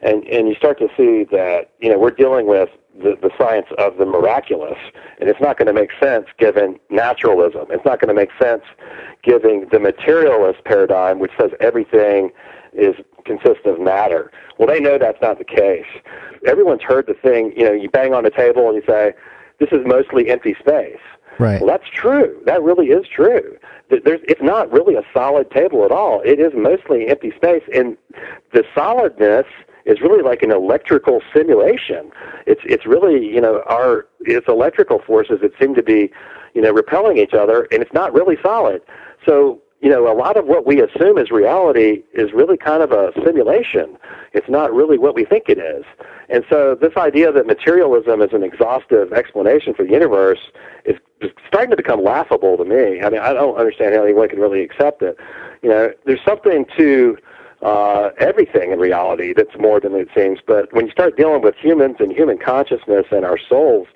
and and you start to see that you know we're dealing with the, the science of the miraculous, and it's not going to make sense given naturalism. It's not going to make sense given the materialist paradigm, which says everything is consists of matter. Well, they know that's not the case. Everyone's heard the thing. You know, you bang on the table and you say, "This is mostly empty space." Right. Well, that's true. That really is true. There's, it's not really a solid table at all. It is mostly empty space, and the solidness is really like an electrical simulation. It's it's really you know our it's electrical forces that seem to be you know repelling each other, and it's not really solid. So you know a lot of what we assume is reality is really kind of a simulation. It's not really what we think it is. And so this idea that materialism is an exhaustive explanation for the universe is starting to become laughable to me. I mean, I don't understand how anyone can really accept it. You know, there's something to uh, everything in reality that's more than it seems. But when you start dealing with humans and human consciousness and our souls,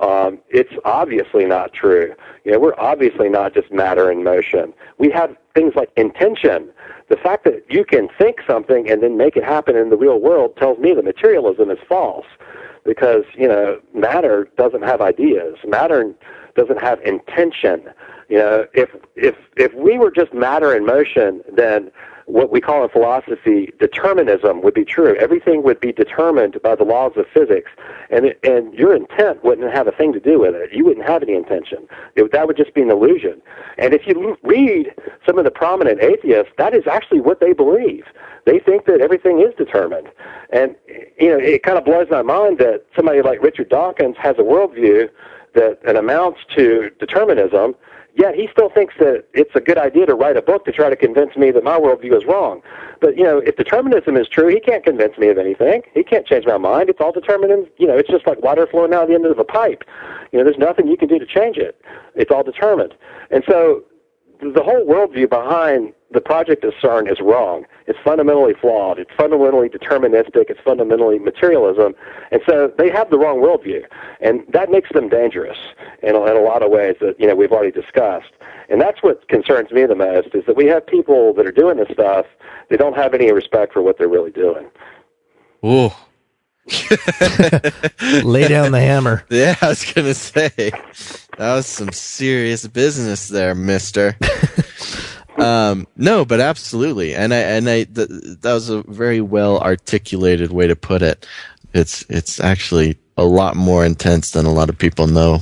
um, it's obviously not true. You know, we're obviously not just matter in motion. We have things like intention. The fact that you can think something and then make it happen in the real world tells me that materialism is false because, you know, matter doesn't have ideas. Matter doesn't have intention. You know, if if if we were just matter in motion, then what we call in philosophy determinism would be true. Everything would be determined by the laws of physics, and it, and your intent wouldn't have a thing to do with it. You wouldn't have any intention. It, that would just be an illusion. And if you read some of the prominent atheists, that is actually what they believe. They think that everything is determined, and you know it kind of blows my mind that somebody like Richard Dawkins has a worldview that, that amounts to determinism yet he still thinks that it's a good idea to write a book to try to convince me that my worldview is wrong. But you know, if determinism is true, he can't convince me of anything. He can't change my mind. It's all determined. You know, it's just like water flowing out the end of a pipe. You know, there's nothing you can do to change it. It's all determined. And so, the whole worldview behind the project of CERN is wrong. It's fundamentally flawed. It's fundamentally deterministic. It's fundamentally materialism. And so they have the wrong worldview. And that makes them dangerous in a, in a lot of ways that, you know, we've already discussed. And that's what concerns me the most is that we have people that are doing this stuff. They don't have any respect for what they're really doing. Ooh. Lay down the hammer. Yeah, I was gonna say that was some serious business there, Mister. um, no, but absolutely, and I and I th- that was a very well articulated way to put it. It's it's actually a lot more intense than a lot of people know.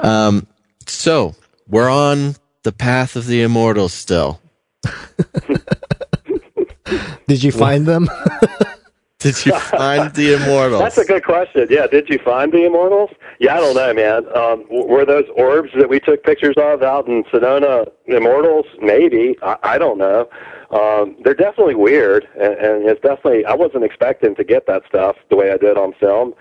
Um, so we're on the path of the immortals still. Did you find them? Did you find the immortals? That's a good question. Yeah, did you find the immortals? Yeah, I don't know, man. Um, were those orbs that we took pictures of out in Sedona immortals? Maybe. I, I don't know. Um, they're definitely weird, and, and it's definitely. I wasn't expecting to get that stuff the way I did on film.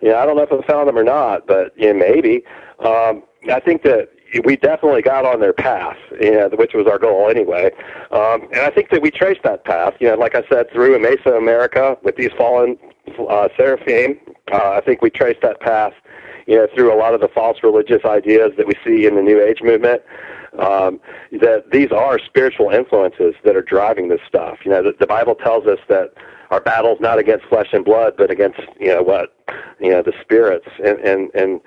Yeah, I don't know if I found them or not, but yeah, maybe. Um, I think that we definitely got on their path, you know, which was our goal anyway. Um, and I think that we traced that path, you know, like I said, through Mesoamerica with these fallen uh, seraphim. Uh, I think we traced that path, you know, through a lot of the false religious ideas that we see in the New Age movement. Um, that these are spiritual influences that are driving this stuff. You know, the, the Bible tells us that our battle's not against flesh and blood, but against you know what, you know, the spirits and and and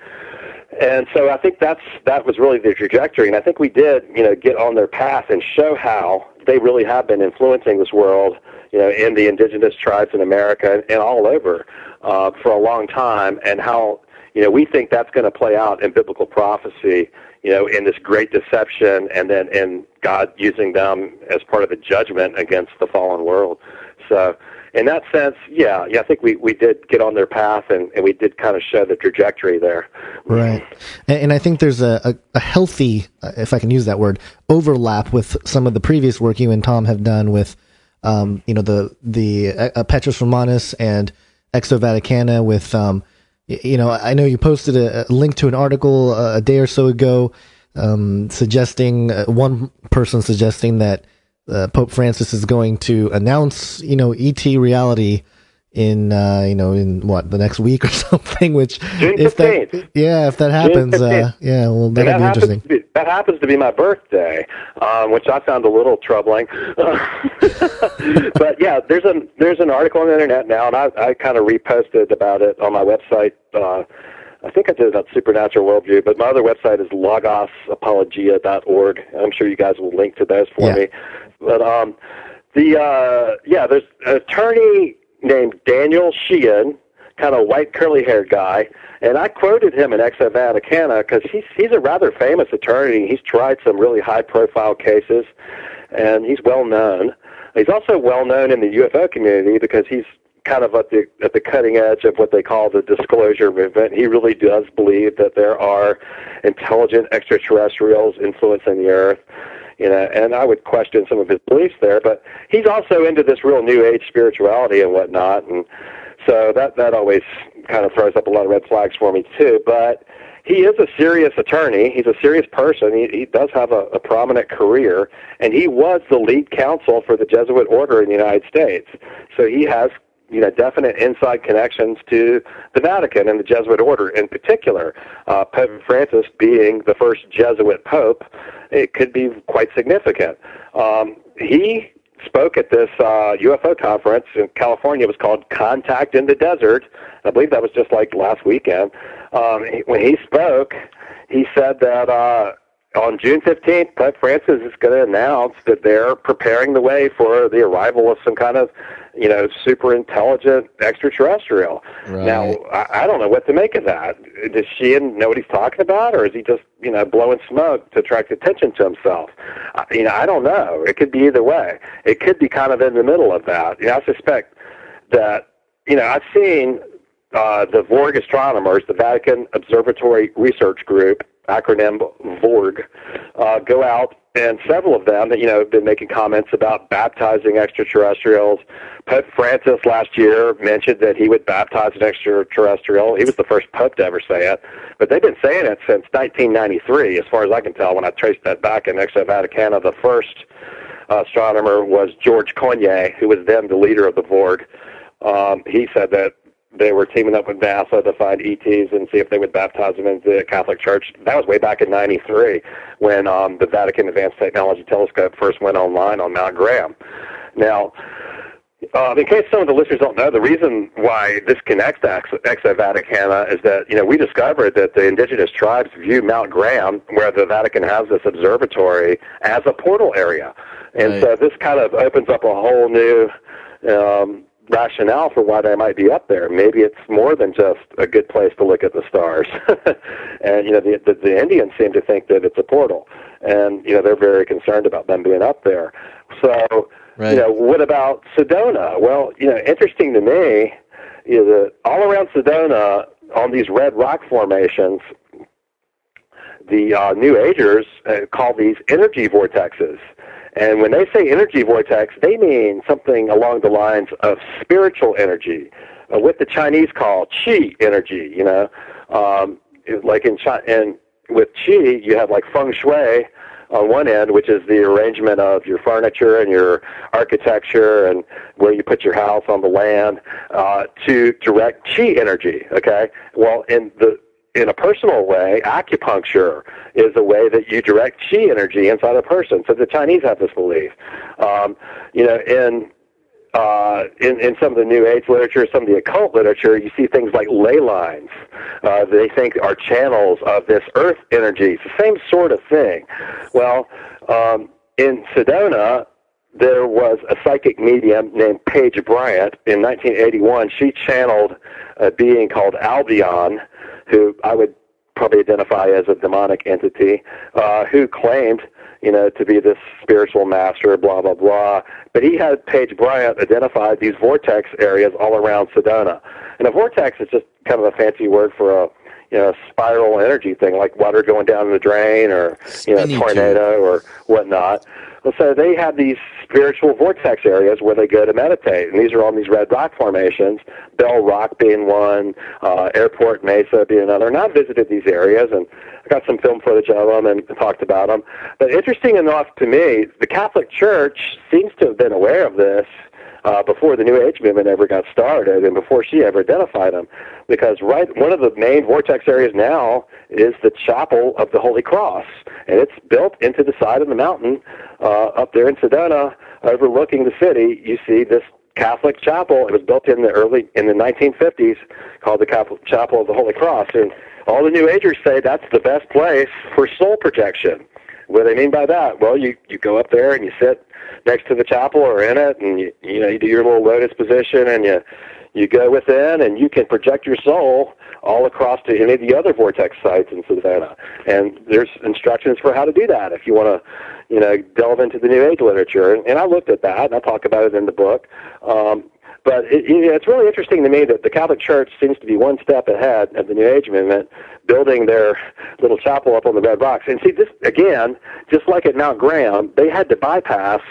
and so I think that's that was really the trajectory, and I think we did, you know, get on their path and show how they really have been influencing this world, you know, in the indigenous tribes in America and, and all over uh, for a long time, and how you know we think that's going to play out in biblical prophecy, you know, in this great deception, and then in God using them as part of the judgment against the fallen world. So in that sense, yeah, yeah, I think we, we did get on their path and, and we did kind of show the trajectory there. Right. And, and I think there's a, a, a healthy, uh, if I can use that word, overlap with some of the previous work you and Tom have done with, um, you know, the, the uh, Petrus Romanus and Exo Vaticana with, um, you know, I know you posted a, a link to an article uh, a day or so ago, um, suggesting, uh, one person suggesting that, uh, Pope Francis is going to announce, you know, ET reality in, uh, you know, in what the next week or something. Which, June if that, yeah, if that happens, uh, yeah, well, that'll that be interesting. Be, that happens to be my birthday, um, which I found a little troubling. but yeah, there's an there's an article on the internet now, and I, I kind of reposted about it on my website. Uh, I think I did it about supernatural worldview, but my other website is logosapologia.org. I'm sure you guys will link to those for Yeah. me. But um, the uh, yeah, there's an attorney named Daniel Sheehan kind of white curly haired guy. And I quoted him in Exo Vaticana because he's he's a rather famous attorney. He's tried some really high profile cases, and he's well known. He's also well known in the UFO community because he's kind of at the at the cutting edge of what they call the disclosure movement. He really does believe that there are intelligent extraterrestrials influencing the Earth. You know, and I would question some of his beliefs there, but he's also into this real new age spirituality and whatnot, and so that that always kind of throws up a lot of red flags for me too. But he is a serious attorney. He's a serious person. He, he does have a, a prominent career, and he was the lead counsel for the Jesuit order in the United States. So he has you know, definite inside connections to the Vatican and the Jesuit order in particular. Uh, Pope Francis being the first Jesuit pope, it could be quite significant. Um, he spoke at this uh, UFO conference in California. It was called Contact in the Desert. I believe that was just like last weekend. Um, when he spoke, he said that uh, on June 15th, Pope Francis is going to announce that they're preparing the way for the arrival of some kind of you know, super intelligent extraterrestrial. Right. Now, I, I don't know what to make of that. Does she know what he's talking about, or is he just, you know, blowing smoke to attract attention to himself? I, you know, I don't know. It could be either way. It could be kind of in the middle of that. You know, I suspect that, you know, I've seen uh, the Vorg astronomers, the Vatican Observatory Research Group, acronym VORG, uh, go out and several of them, you know, have been making comments about baptizing extraterrestrials. Pope Francis last year mentioned that he would baptize an extraterrestrial. He was the first pope to ever say it, but they've been saying it since 1993, as far as I can tell. When I traced that back in Exo Vaticana, the first astronomer was George Coyne, who was then the leader of the Vorg. Um, he said that they were teaming up with NASA to find ETs and see if they would baptize them into the Catholic Church. That was way back in '93 when um, the Vatican Advanced Technology Telescope first went online on Mount Graham. Now, uh, in case some of the listeners don't know, the reason why this connects to Exo Vaticana is that you know we discovered that the indigenous tribes view Mount Graham, where the Vatican has this observatory, as a portal area, and Right. so this kind of opens up a whole new um, rationale for why they might be up there. Maybe it's more than just a good place to look at the stars. and you know, the, the the Indians seem to think that it's a portal, and you know they're very concerned about them being up there. So, Right. you know, what about Sedona? Well, you know, interesting to me, you know, the, all around Sedona on these red rock formations, the uh, New Agers uh, call these energy vortexes. And when they say energy vortex, they mean something along the lines of spiritual energy, uh, what the Chinese call qi energy. You know, um, like in Chi- and with qi, you have like feng shui on one end, which is the arrangement of your furniture and your architecture and where you put your house on the land, uh, to direct qi energy. Okay, well, in the in a personal way, acupuncture is a way that you direct qi energy inside a person. So the Chinese have this belief. Um, you know, in uh, in, in some of the New Age literature, some of the occult literature, you see things like ley lines. Uh, they think are channels of this earth energy. It's the same sort of thing. Well, um, in Sedona, there was a psychic medium named Page Bryant. In 1981, she channeled a being called Albion, who I would probably identify as a demonic entity, uh, who claimed, you know, to be this spiritual master, blah, blah, blah. But he had Page Bryant identify these vortex areas all around Sedona. And a vortex is just kind of a fancy word for a, you know, spiral energy thing, like water going down the drain or, you know, tornado or whatnot. Well, so they had these spiritual vortex areas where they go to meditate, and these are on these red rock formations. Bell Rock being one, uh, Airport Mesa being another. And I've visited these areas, and I got some film footage of them and talked about them. But interesting enough to me, the Catholic Church seems to have been aware of this uh, before the New Age movement ever got started, and before she ever identified them, because right one of the main vortex areas now is the Chapel of the Holy Cross, and it's built into the side of the mountain uh, up there in Sedona, overlooking the city. You see this Catholic chapel. It was built in the early in the 1950s, called the Chapel of the Holy Cross, and all the New Agers say that's the best place for soul protection. What do they mean by that? Well, you you go up there and you sit next to the chapel or in it, and you you know you do your little lotus position and you you go within and you can project your soul all across to any of the other vortex sites in Savannah. And there's instructions for how to do that if you want to, you know, delve into the New Age literature. And, and I looked at that and I talk about it in the book. Um, but it, it's really interesting to me that the Catholic Church seems to be one step ahead of the New Age movement, building their little chapel up on the Red Rocks. And see, this again, just like at Mount Graham, they had to bypass,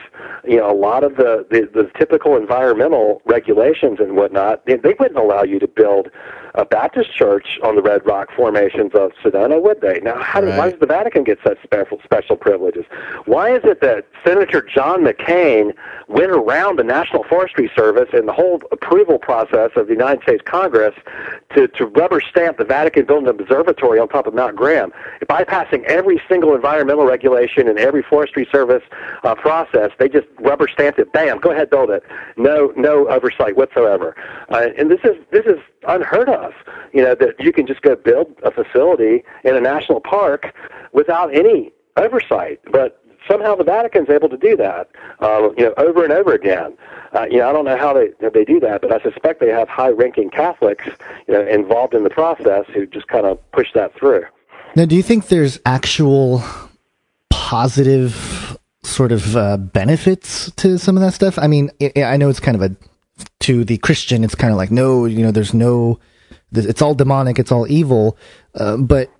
you know, a lot of the the, the typical environmental regulations and whatnot. They, they wouldn't allow you to build a Baptist church on the Red Rock formations of Sedona, would they? Now, how right. why does the Vatican get such special special privileges? Why is it that Senator John McCain went around the National Forestry Service and the whole approval process of the United States Congress to, to rubber stamp the Vatican building observatory on top of Mount Graham, bypassing every single environmental regulation and every Forestry Service uh, process? They just rubber stamped it. Bam, go ahead, build it. No, no oversight whatsoever. Uh, and this is this is unheard of. You know that you can just go build a facility in a national park without any oversight. But somehow the Vatican's able to do that, uh, you know, over and over again. Uh, you know, I don't know how they they do that, but I suspect they have high-ranking Catholics, you know, involved in the process who just kind of push that through. Now, do you think there's actual positive sort of uh, benefits to some of that stuff? I mean, I know it's kind of a to the Christian, it's kind of like no, you know, there's no, it's all demonic, it's all evil. Uh, but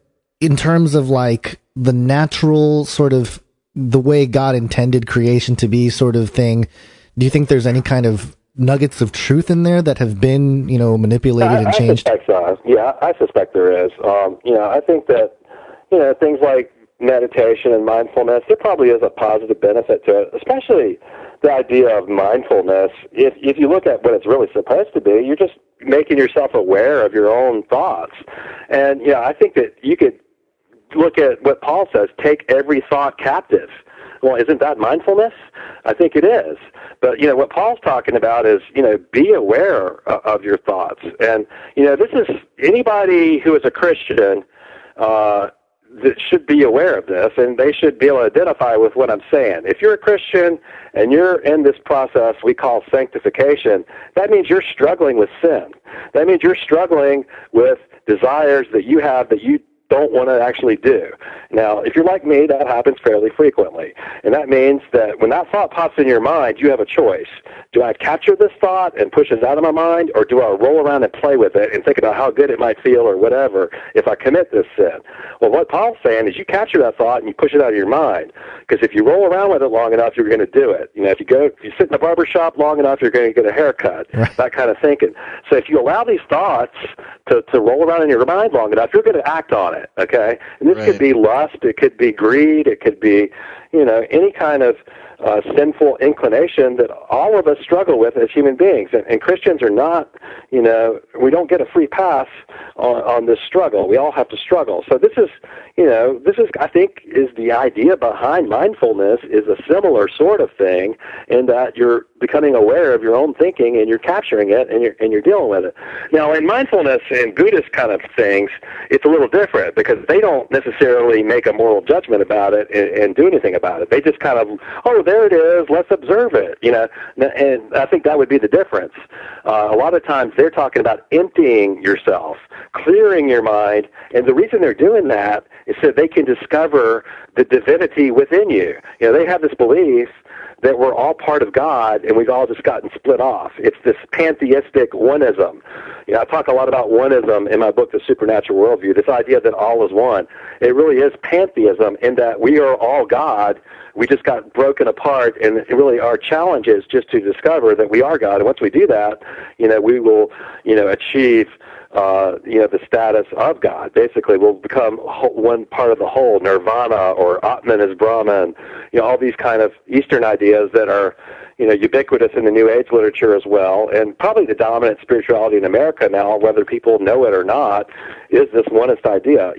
in terms of like the natural sort of the way God intended creation to be, sort of thing, do you think there's any kind of nuggets of truth in there that have been, you know, manipulated I, and changed? I suspect so. Yeah, I suspect there is. Um, you know, I think that you know things like meditation and mindfulness, there probably is a positive benefit to it, especially the idea of mindfulness, if if you look at what it's really supposed to be, you're just making yourself aware of your own thoughts. And yeah, I think that you could look at what Paul says, take every thought captive. Well, isn't that mindfulness? I think it is. But you know what Paul's talking about is you know be aware of your thoughts, and you know this is anybody who is a Christian. Uh, that should be aware of this and they should be able to identify with what I'm saying. If you're a Christian and you're in this process we call sanctification, that means you're struggling with sin. That means you're struggling with desires that you have that you don't want to actually do. Now, if you're like me, that happens fairly frequently. And that means that when that thought pops in your mind, you have a choice. Do I capture this thought and push it out of my mind, or do I roll around and play with it and think about how good it might feel or whatever if I commit this sin? Well, what Paul's saying is you capture that thought and you push it out of your mind. Because if you roll around with it long enough, you're going to do it. You know, if you go, if you sit in the barber shop long enough, you're going to get a haircut. Right. That kind of thinking. So if you allow these thoughts to, to roll around in your mind long enough, you're going to act on it. Okay, and this right. could be lust, it could be greed, it could be, you know, any kind of uh, sinful inclination that all of us struggle with as human beings. And, and Christians are not, you know, we don't get a free pass on, on this struggle. We all have to struggle. So this is, you know, this is, I think, is the idea behind mindfulness is a similar sort of thing in that you're becoming aware of your own thinking and you're capturing it and you're and you're dealing with it. Now, in mindfulness and Buddhist kind of things, it's a little different because they don't necessarily make a moral judgment about it and, and do anything about it. They just kind of, oh, there it is, let's observe it, you know. And I think that would be the difference. Uh, a lot of times they're talking about emptying yourself, clearing your mind, and the reason they're doing that is so they can discover the divinity within you. You know, they have this belief that we're all part of God and we've all just gotten split off. It's this pantheistic oneism. You know, I talk a lot about oneism in my book, The Supernatural Worldview, this idea that all is one. It really is pantheism in that we are all God. We just got broken apart, and really our challenge is just to discover that we are God. And once we do that, you know, we will, you know, achieve uh, you know, the status of God. Basically, we'll become one part of the whole, nirvana or Atman is Brahman, you know, all these kind of Eastern ideas that are, you know, ubiquitous in the New Age literature as well, and probably the dominant spirituality in America now, whether people know it or not, is this onist idea.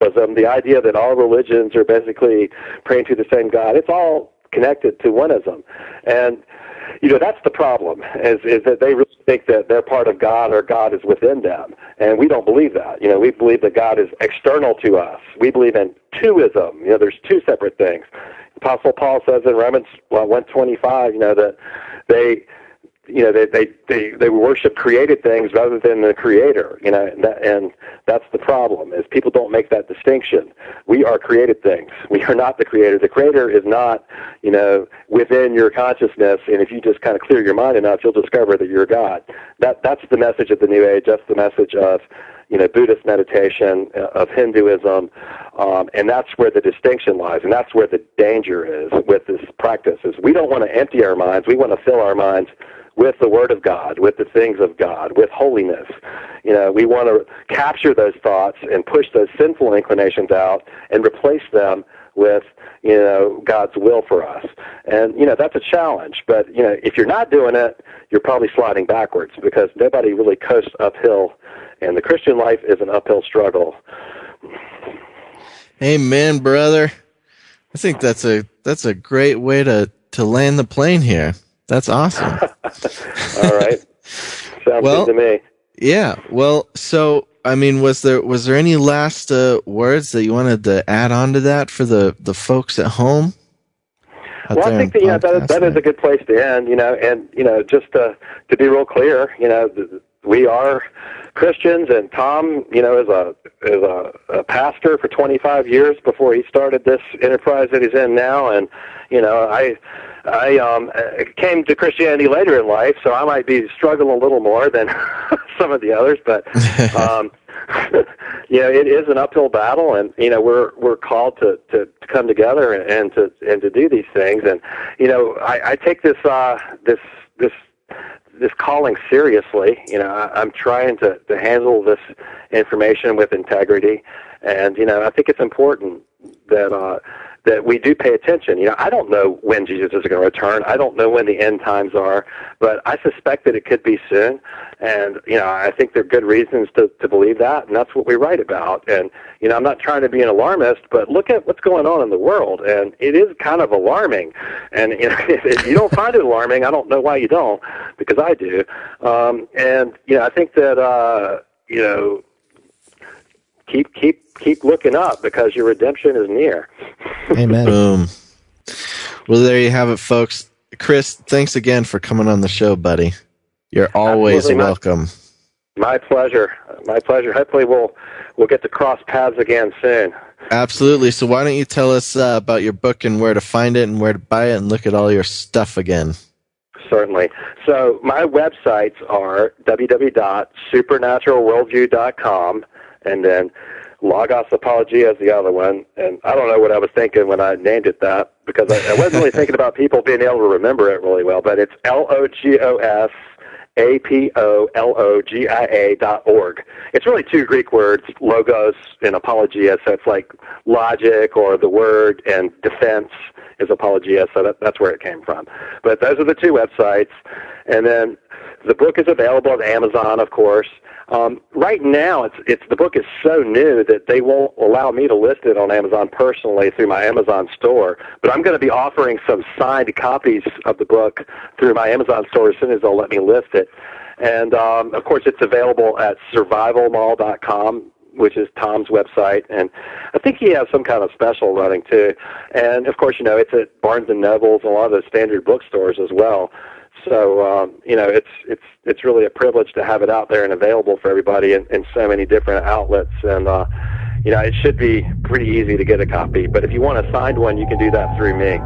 The idea that all religions are basically praying to the same God, it's all connected to oneism. And you know that's the problem is is that they really think that they're part of God or God is within them, and we don't believe that. You know, we believe that God is external to us. We believe in twoism. You know, there's two separate things. Apostle Paul says in Romans uh, well, 125, you know that they you know they they they, they worship created things rather than the creator you know and, that, and that's the problem is people don't make that distinction. We are created things. We are not the creator. The creator is not you know within your consciousness and if you just kind of clear your mind enough you'll discover that you're god. That that's the message of the new age. That's the message of you know buddhist meditation uh, of hinduism um, and that's where the distinction lies and that's where the danger is with this practice is we don't want to empty our minds. We want to fill our minds with the Word of God, with the things of God, with holiness. You know, we want to capture those thoughts and push those sinful inclinations out and replace them with, you know, God's will for us. And, you know, that's a challenge. But, you know, if you're not doing it, you're probably sliding backwards because nobody really coasts uphill. And the Christian life is an uphill struggle. Amen, brother. I think that's a that's a great way to to land the plane here. That's awesome. All right. Sounds well, good to me. Yeah. Well, so I mean, was there was there any last uh, words that you wanted to add on to that for the the folks at home? Well, I think that, know, that, is, that is a good place to end, you know, and, you know, just to, to be real clear, you know, we are Christians, and Tom, you know, is a is a, a pastor for 25 years before he started this enterprise that he's in now, and you know, I I um, came to Christianity later in life, so I might be struggling a little more than some of the others. But um, you know, it is an uphill battle, and you know, we're we're called to to, to come together and, and to and to do these things. And you know, I, I take this uh, this this this calling seriously. You know, I, I'm trying to to handle this information with integrity, and you know, I think it's important that. uh that we do pay attention. You know, I don't know when Jesus is going to return. I don't know when the end times are, but I suspect that it could be soon. And you know, I think there are good reasons to to believe that, and that's what we write about. And you know, I'm not trying to be an alarmist, but look at what's going on in the world, and it is kind of alarming. And you know, if you don't find it alarming, I don't know why you don't, because I do. Um, and you know, I think that uh, you know keep keep keep looking up because your redemption is near. Amen. Boom. Well, there you have it, folks. Chris, thanks again for coming on the show, buddy. You're always Absolutely welcome. My, my pleasure. My pleasure. Hopefully, we'll we'll get to cross paths again soon. Absolutely. So, why don't you tell us uh, about your book and where to find it and where to buy it and look at all your stuff again? Certainly. So, my websites are www.supernaturalworldview.com and then Logos Apologia is the other one. And I don't know what I was thinking when I named it that because I, I wasn't really thinking about people being able to remember it really well. But it's L O G O S A P O L O G I A dot org. It's really two Greek words, logos and apologia. So it's like logic or the word, and defense is apologia. So that, that's where it came from. But those are the two websites. And then the book is available on Amazon, of course. Um, right now, it's it's the book is so new that they won't allow me to list it on Amazon personally through my Amazon store. But I'm going to be offering some signed copies of the book through my Amazon store as soon as they'll let me list it. And um, of course, it's available at survivalmall.com which is Tom's website, and I think he has some kind of special running too. And of course, you know, it's at Barnes and Nobles and a lot of the standard bookstores as well. So um, you know, it's it's it's really a privilege to have it out there and available for everybody in, in so many different outlets. And uh, you know, it should be pretty easy to get a copy. But if you want a signed one, you can do that through me.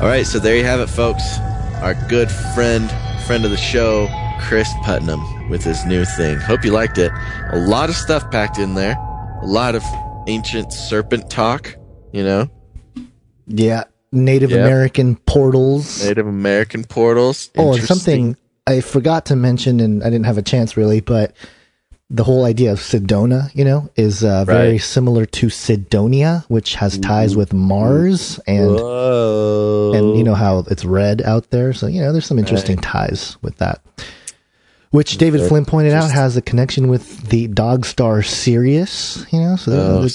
All right, so there you have it, folks. Our good friend, friend of the show, Chris Putnam, with his new thing. Hope you liked it. A lot of stuff packed in there. A lot of ancient serpent talk, you know? Yeah. Native Yep. American portals. Native American portals. Oh, and something I forgot to mention, and I didn't have a chance really, but the whole idea of Sedona, you know, is uh, very Right. similar to Cydonia, which has ties with Mars, and Whoa. and you know how it's red out there. So you know, there's some interesting ties with that. Which David Flynn pointed out has a connection with the dog star Sirius. You know, so Oh, it gets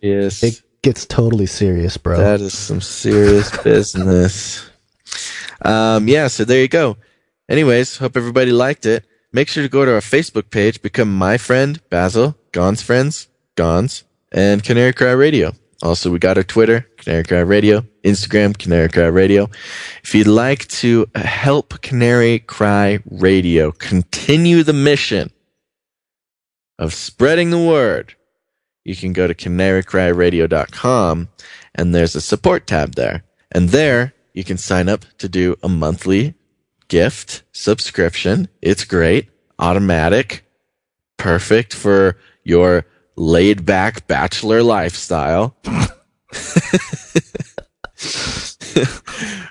serious. it gets totally serious, bro. That is some serious business. Um, yeah, so there you go. Anyways, hope everybody liked it. make sure to go to our Facebook page, become my friend, Basil, Gonz friends, Gonz, and Canary Cry Radio. Also, we got our Twitter, Canary Cry Radio, Instagram, Canary Cry Radio. If you'd like to help Canary Cry Radio continue the mission of spreading the word, you can go to canarycryradio.com and there's a support tab there. And there you can sign up to do a monthly gift subscription. It's great, automatic, perfect for your laid back bachelor lifestyle.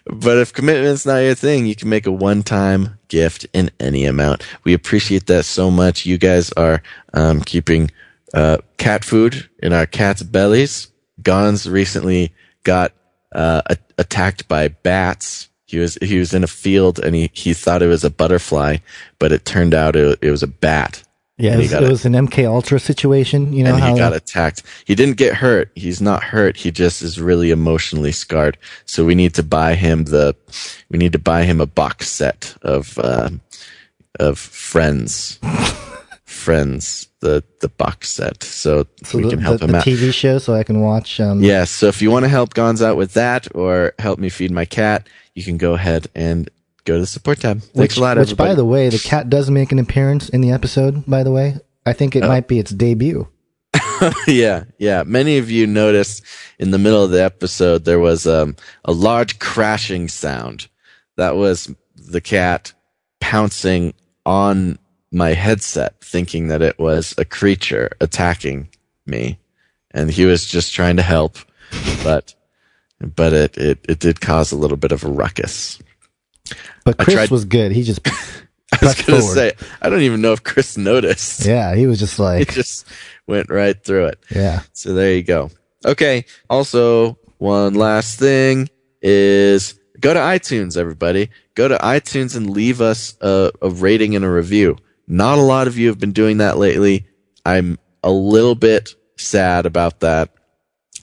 but if commitment's not your thing, you can make a one time gift in any amount. We appreciate that so much. You guys are um, keeping uh, cat food in our cats' bellies. Gonz recently got uh, a- attacked by bats. He was he was in a field and he, he thought it was a butterfly, but it turned out it, it was a bat. Yeah, it was, got it was an MK Ultra situation. You know and he got attacked. He didn't get hurt. He's not hurt. He just is really emotionally scarred. So we need to buy him the, we need to buy him a box set of, uh, of Friends, Friends, the the box set, so, so we the, can help the, him the out. TV show, so I can watch. Um, Yeah. So if you want to help Gonz out with that, or help me feed my cat, you can go ahead and go to the support tab. Thanks which, a lot, which everybody. by the way, the cat does make an appearance in the episode. By the way, I think it Oh. might be its debut. yeah, yeah. Many of you noticed in the middle of the episode there was um, a large crashing sound. That was the cat pouncing on my headset, thinking that it was a creature attacking me, and he was just trying to help, but but it it, it did cause a little bit of a ruckus. But Chris tried- was good. He just I was gonna forward. say I don't even know if Chris noticed. Yeah, he was just like. He just went right through it. yeah. So there you go. Okay. Also, one last thing is go to iTunes, everybody. Go to iTunes and leave us a, a rating and a review. Not a lot of you have been doing that lately. I'm a little bit sad about that.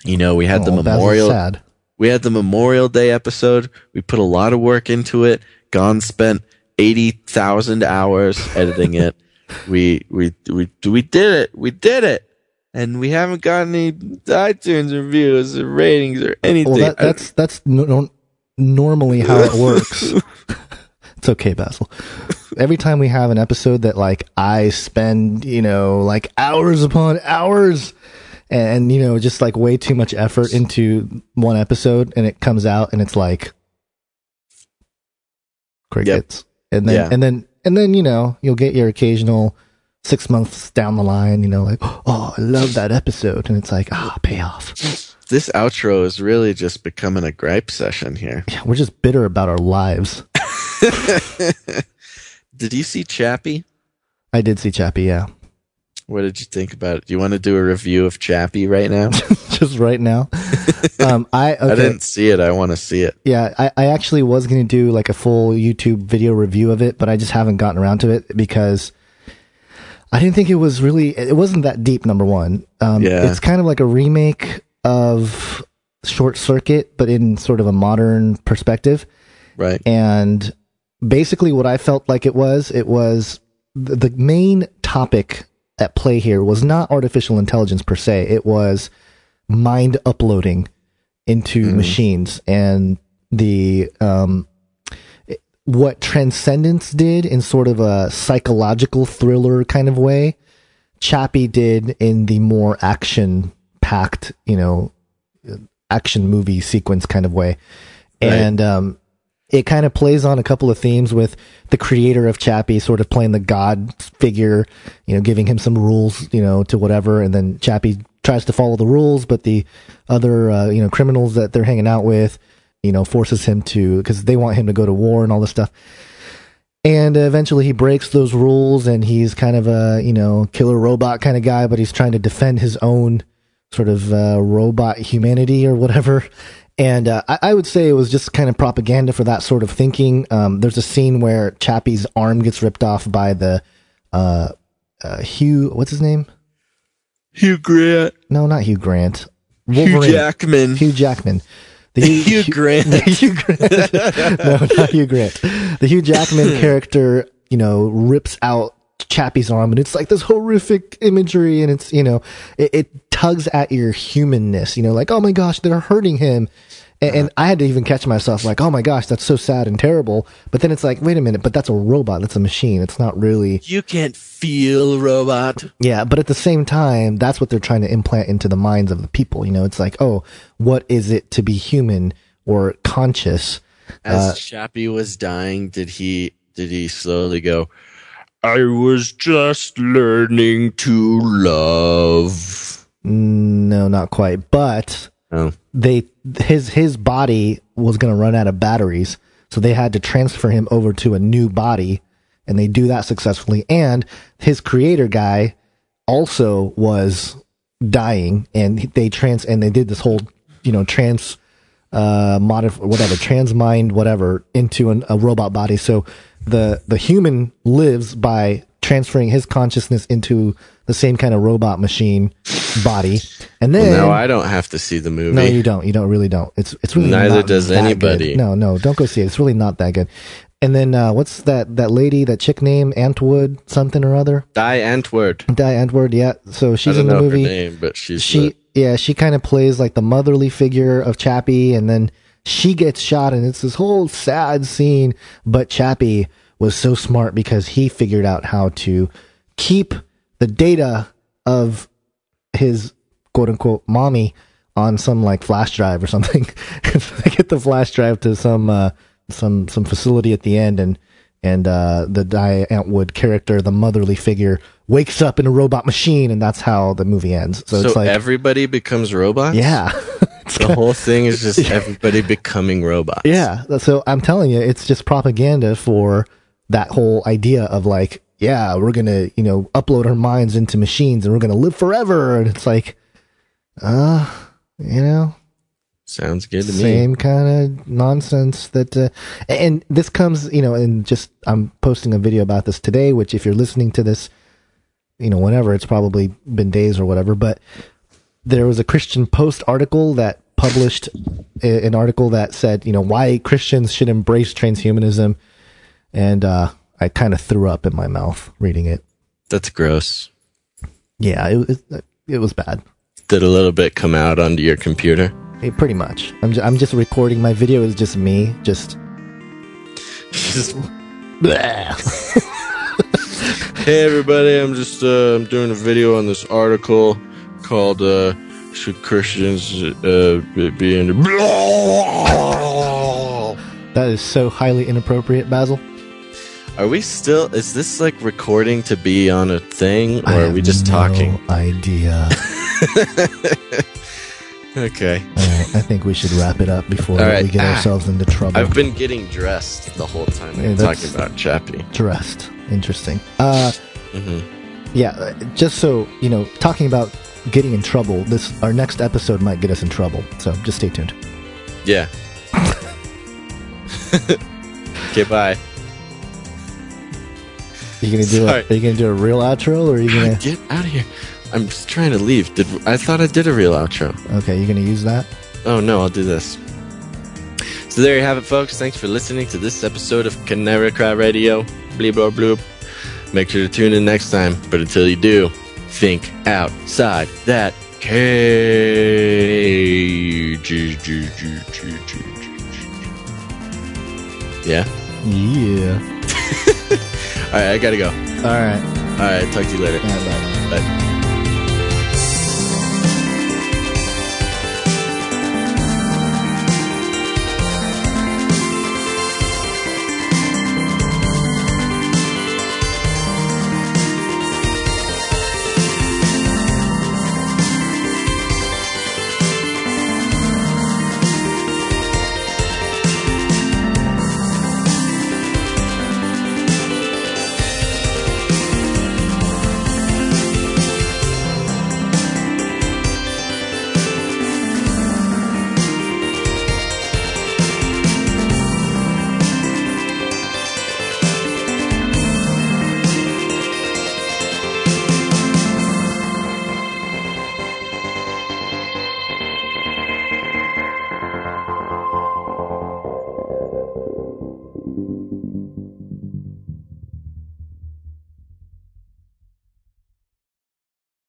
You know, we had the Oh, Basil's memorial. sad. We had the Memorial Day episode. We put a lot of work into it. Gonz spent eighty thousand hours editing it. we we we we did it. We did it, and we haven't got any iTunes reviews or ratings or anything. Well, that, that's that's no, no, normally how it works. it's okay, Basil. Every time we have an episode that like I spend, you know, like hours upon hours and you know, just like way too much effort into one episode and it comes out and it's like crickets. And then Yeah. and then and then, you know, you'll get your occasional six months down the line, you know, like, oh, I love that episode. And it's like, ah, payoff. this outro is really just becoming a gripe session here. Yeah, we're just bitter about our lives. Did you see Chappie? I did see Chappie, yeah. What did you think about it? Do you want to do a review of Chappie right now? Just right now. Um, I okay. I didn't see it. I want to see it. Yeah, I, I actually was going to do like a full YouTube video review of it, but I just haven't gotten around to it because I didn't think it was really, it wasn't that deep, number one. Um, Yeah. It's kind of like a remake of Short Circuit, but in sort of a modern perspective. Right. And basically, what I felt like it was, it was the, the main topic at play here was not artificial intelligence per se. It was mind uploading into machines and the um, what Transcendence did in sort of a psychological thriller kind of way. Chappie did in the more action packed, you know, action movie sequence kind of way. Right. And um, it kind of plays on a couple of themes with the creator of Chappie sort of playing the god figure, you know, giving him some rules, you know, to whatever. And then Chappie tries to follow the rules, but the other, uh, you know, criminals that they're hanging out with, you know, forces him to, because they want him to go to war and all this stuff. And eventually he breaks those rules and he's kind of a, you know, killer robot kind of guy, but he's trying to defend his own sort of uh, robot humanity or whatever. And uh, I, I would say it was just kind of propaganda for that sort of thinking. Um, there's a scene where Chappie's arm gets ripped off by the uh, uh, Hugh, what's his name? Hugh Grant. No, not Hugh Grant. Hugh Jackman. Hugh Jackman. The Hugh Grant. the Hugh Grant. no, not Hugh Grant. The Hugh Jackman character you know, rips out Chappie's arm and it's like this horrific imagery and it's, you know, it, it tugs at your humanness, you know, like, oh my gosh, they're hurting him. And, and I had to even catch myself like, oh my gosh, that's so sad and terrible. But then it's like, wait a minute, but that's a robot. That's a machine. It's not really. You can't feel a robot. Yeah, but at the same time, that's what they're trying to implant into the minds of the people. You know, it's like, oh, what is it to be human or conscious? As Uh, Chappie was dying, did he did he slowly go? I was just learning to love. No, not quite. But Oh. they his his body was going to run out of batteries, so they had to transfer him over to a new body, and they do that successfully. And his creator guy also was dying, and they trans and they did this whole you know trans uh modif whatever trans mind whatever into an, a robot body. So the the human lives by transferring his consciousness into the same kind of robot machine body, and then Well, now I don't have to see the movie. no, you don't. You don't really don't. It's it's really Neither does anybody. good. No, no, don't go see it. It's really not that good. And then uh, what's that that lady that chick name Antwoord something or other? Die Antwoord. Die Antwoord. Yeah. So she's I don't in the know movie. her name, but she's she yeah she kind of plays like the motherly figure of Chappie, and then she gets shot, and it's this whole sad scene. But Chappie was so smart because he figured out how to keep the data of his quote unquote mommy on some like flash drive or something. they get the flash drive to some uh, some some facility at the end, and and uh, the Die Antwoord character, the motherly figure, wakes up in a robot machine, and that's how the movie ends. So, So, it's like everybody becomes robots. Yeah. the whole thing is just everybody becoming robots. Yeah. So I'm telling you, it's just propaganda for that whole idea of like, yeah, we're going to, you know, upload our minds into machines and we're going to live forever. And it's like, uh, you know, Sounds good to me. same kind of nonsense that, uh, and this comes, you know, and just, I'm posting a video about this today, which if you're listening to this, you know, whenever it's probably been days or whatever, but there was a Christian Post article that published a- an article that said, you know, why Christians should embrace transhumanism. And, uh, I kind of threw up in my mouth reading it. That's gross. Yeah, it, it, it was bad. Did a little bit come out onto your computer? It, pretty much. I'm, ju- I'm just recording. My video is just me, just. Just. hey everybody, I'm just uh, I'm doing a video on this article called uh, "Should Christians uh, be- be in?" That is so highly inappropriate, Basil. Are we still? Is this like recording to be on a thing, or I are we just no talking? Idea. Okay. All right, I think we should wrap it up before right. we get Ah. ourselves into trouble. I've been getting dressed the whole time Yeah, I'm talking about Chappie. dressed. Interesting. Uh, Mhm. yeah. uh, Just so you know, talking about getting in trouble. This our next episode might get us in trouble. So just stay tuned. Yeah. okay, bye. You gonna do? A, are you gonna do a real outro, or are you gonna? Get out of here. I'm just trying to leave. Did I thought I did a real outro? Okay, you gonna use that? Oh no, I'll do this. So there you have it, folks. Thanks for listening to this episode of Canary Cry Radio. Bleep bloop bloop. Make sure to tune in next time. But until you do, think outside that cage. Yeah. Yeah. All right, I gotta go. All right. All right, talk to you later. bye. Bye.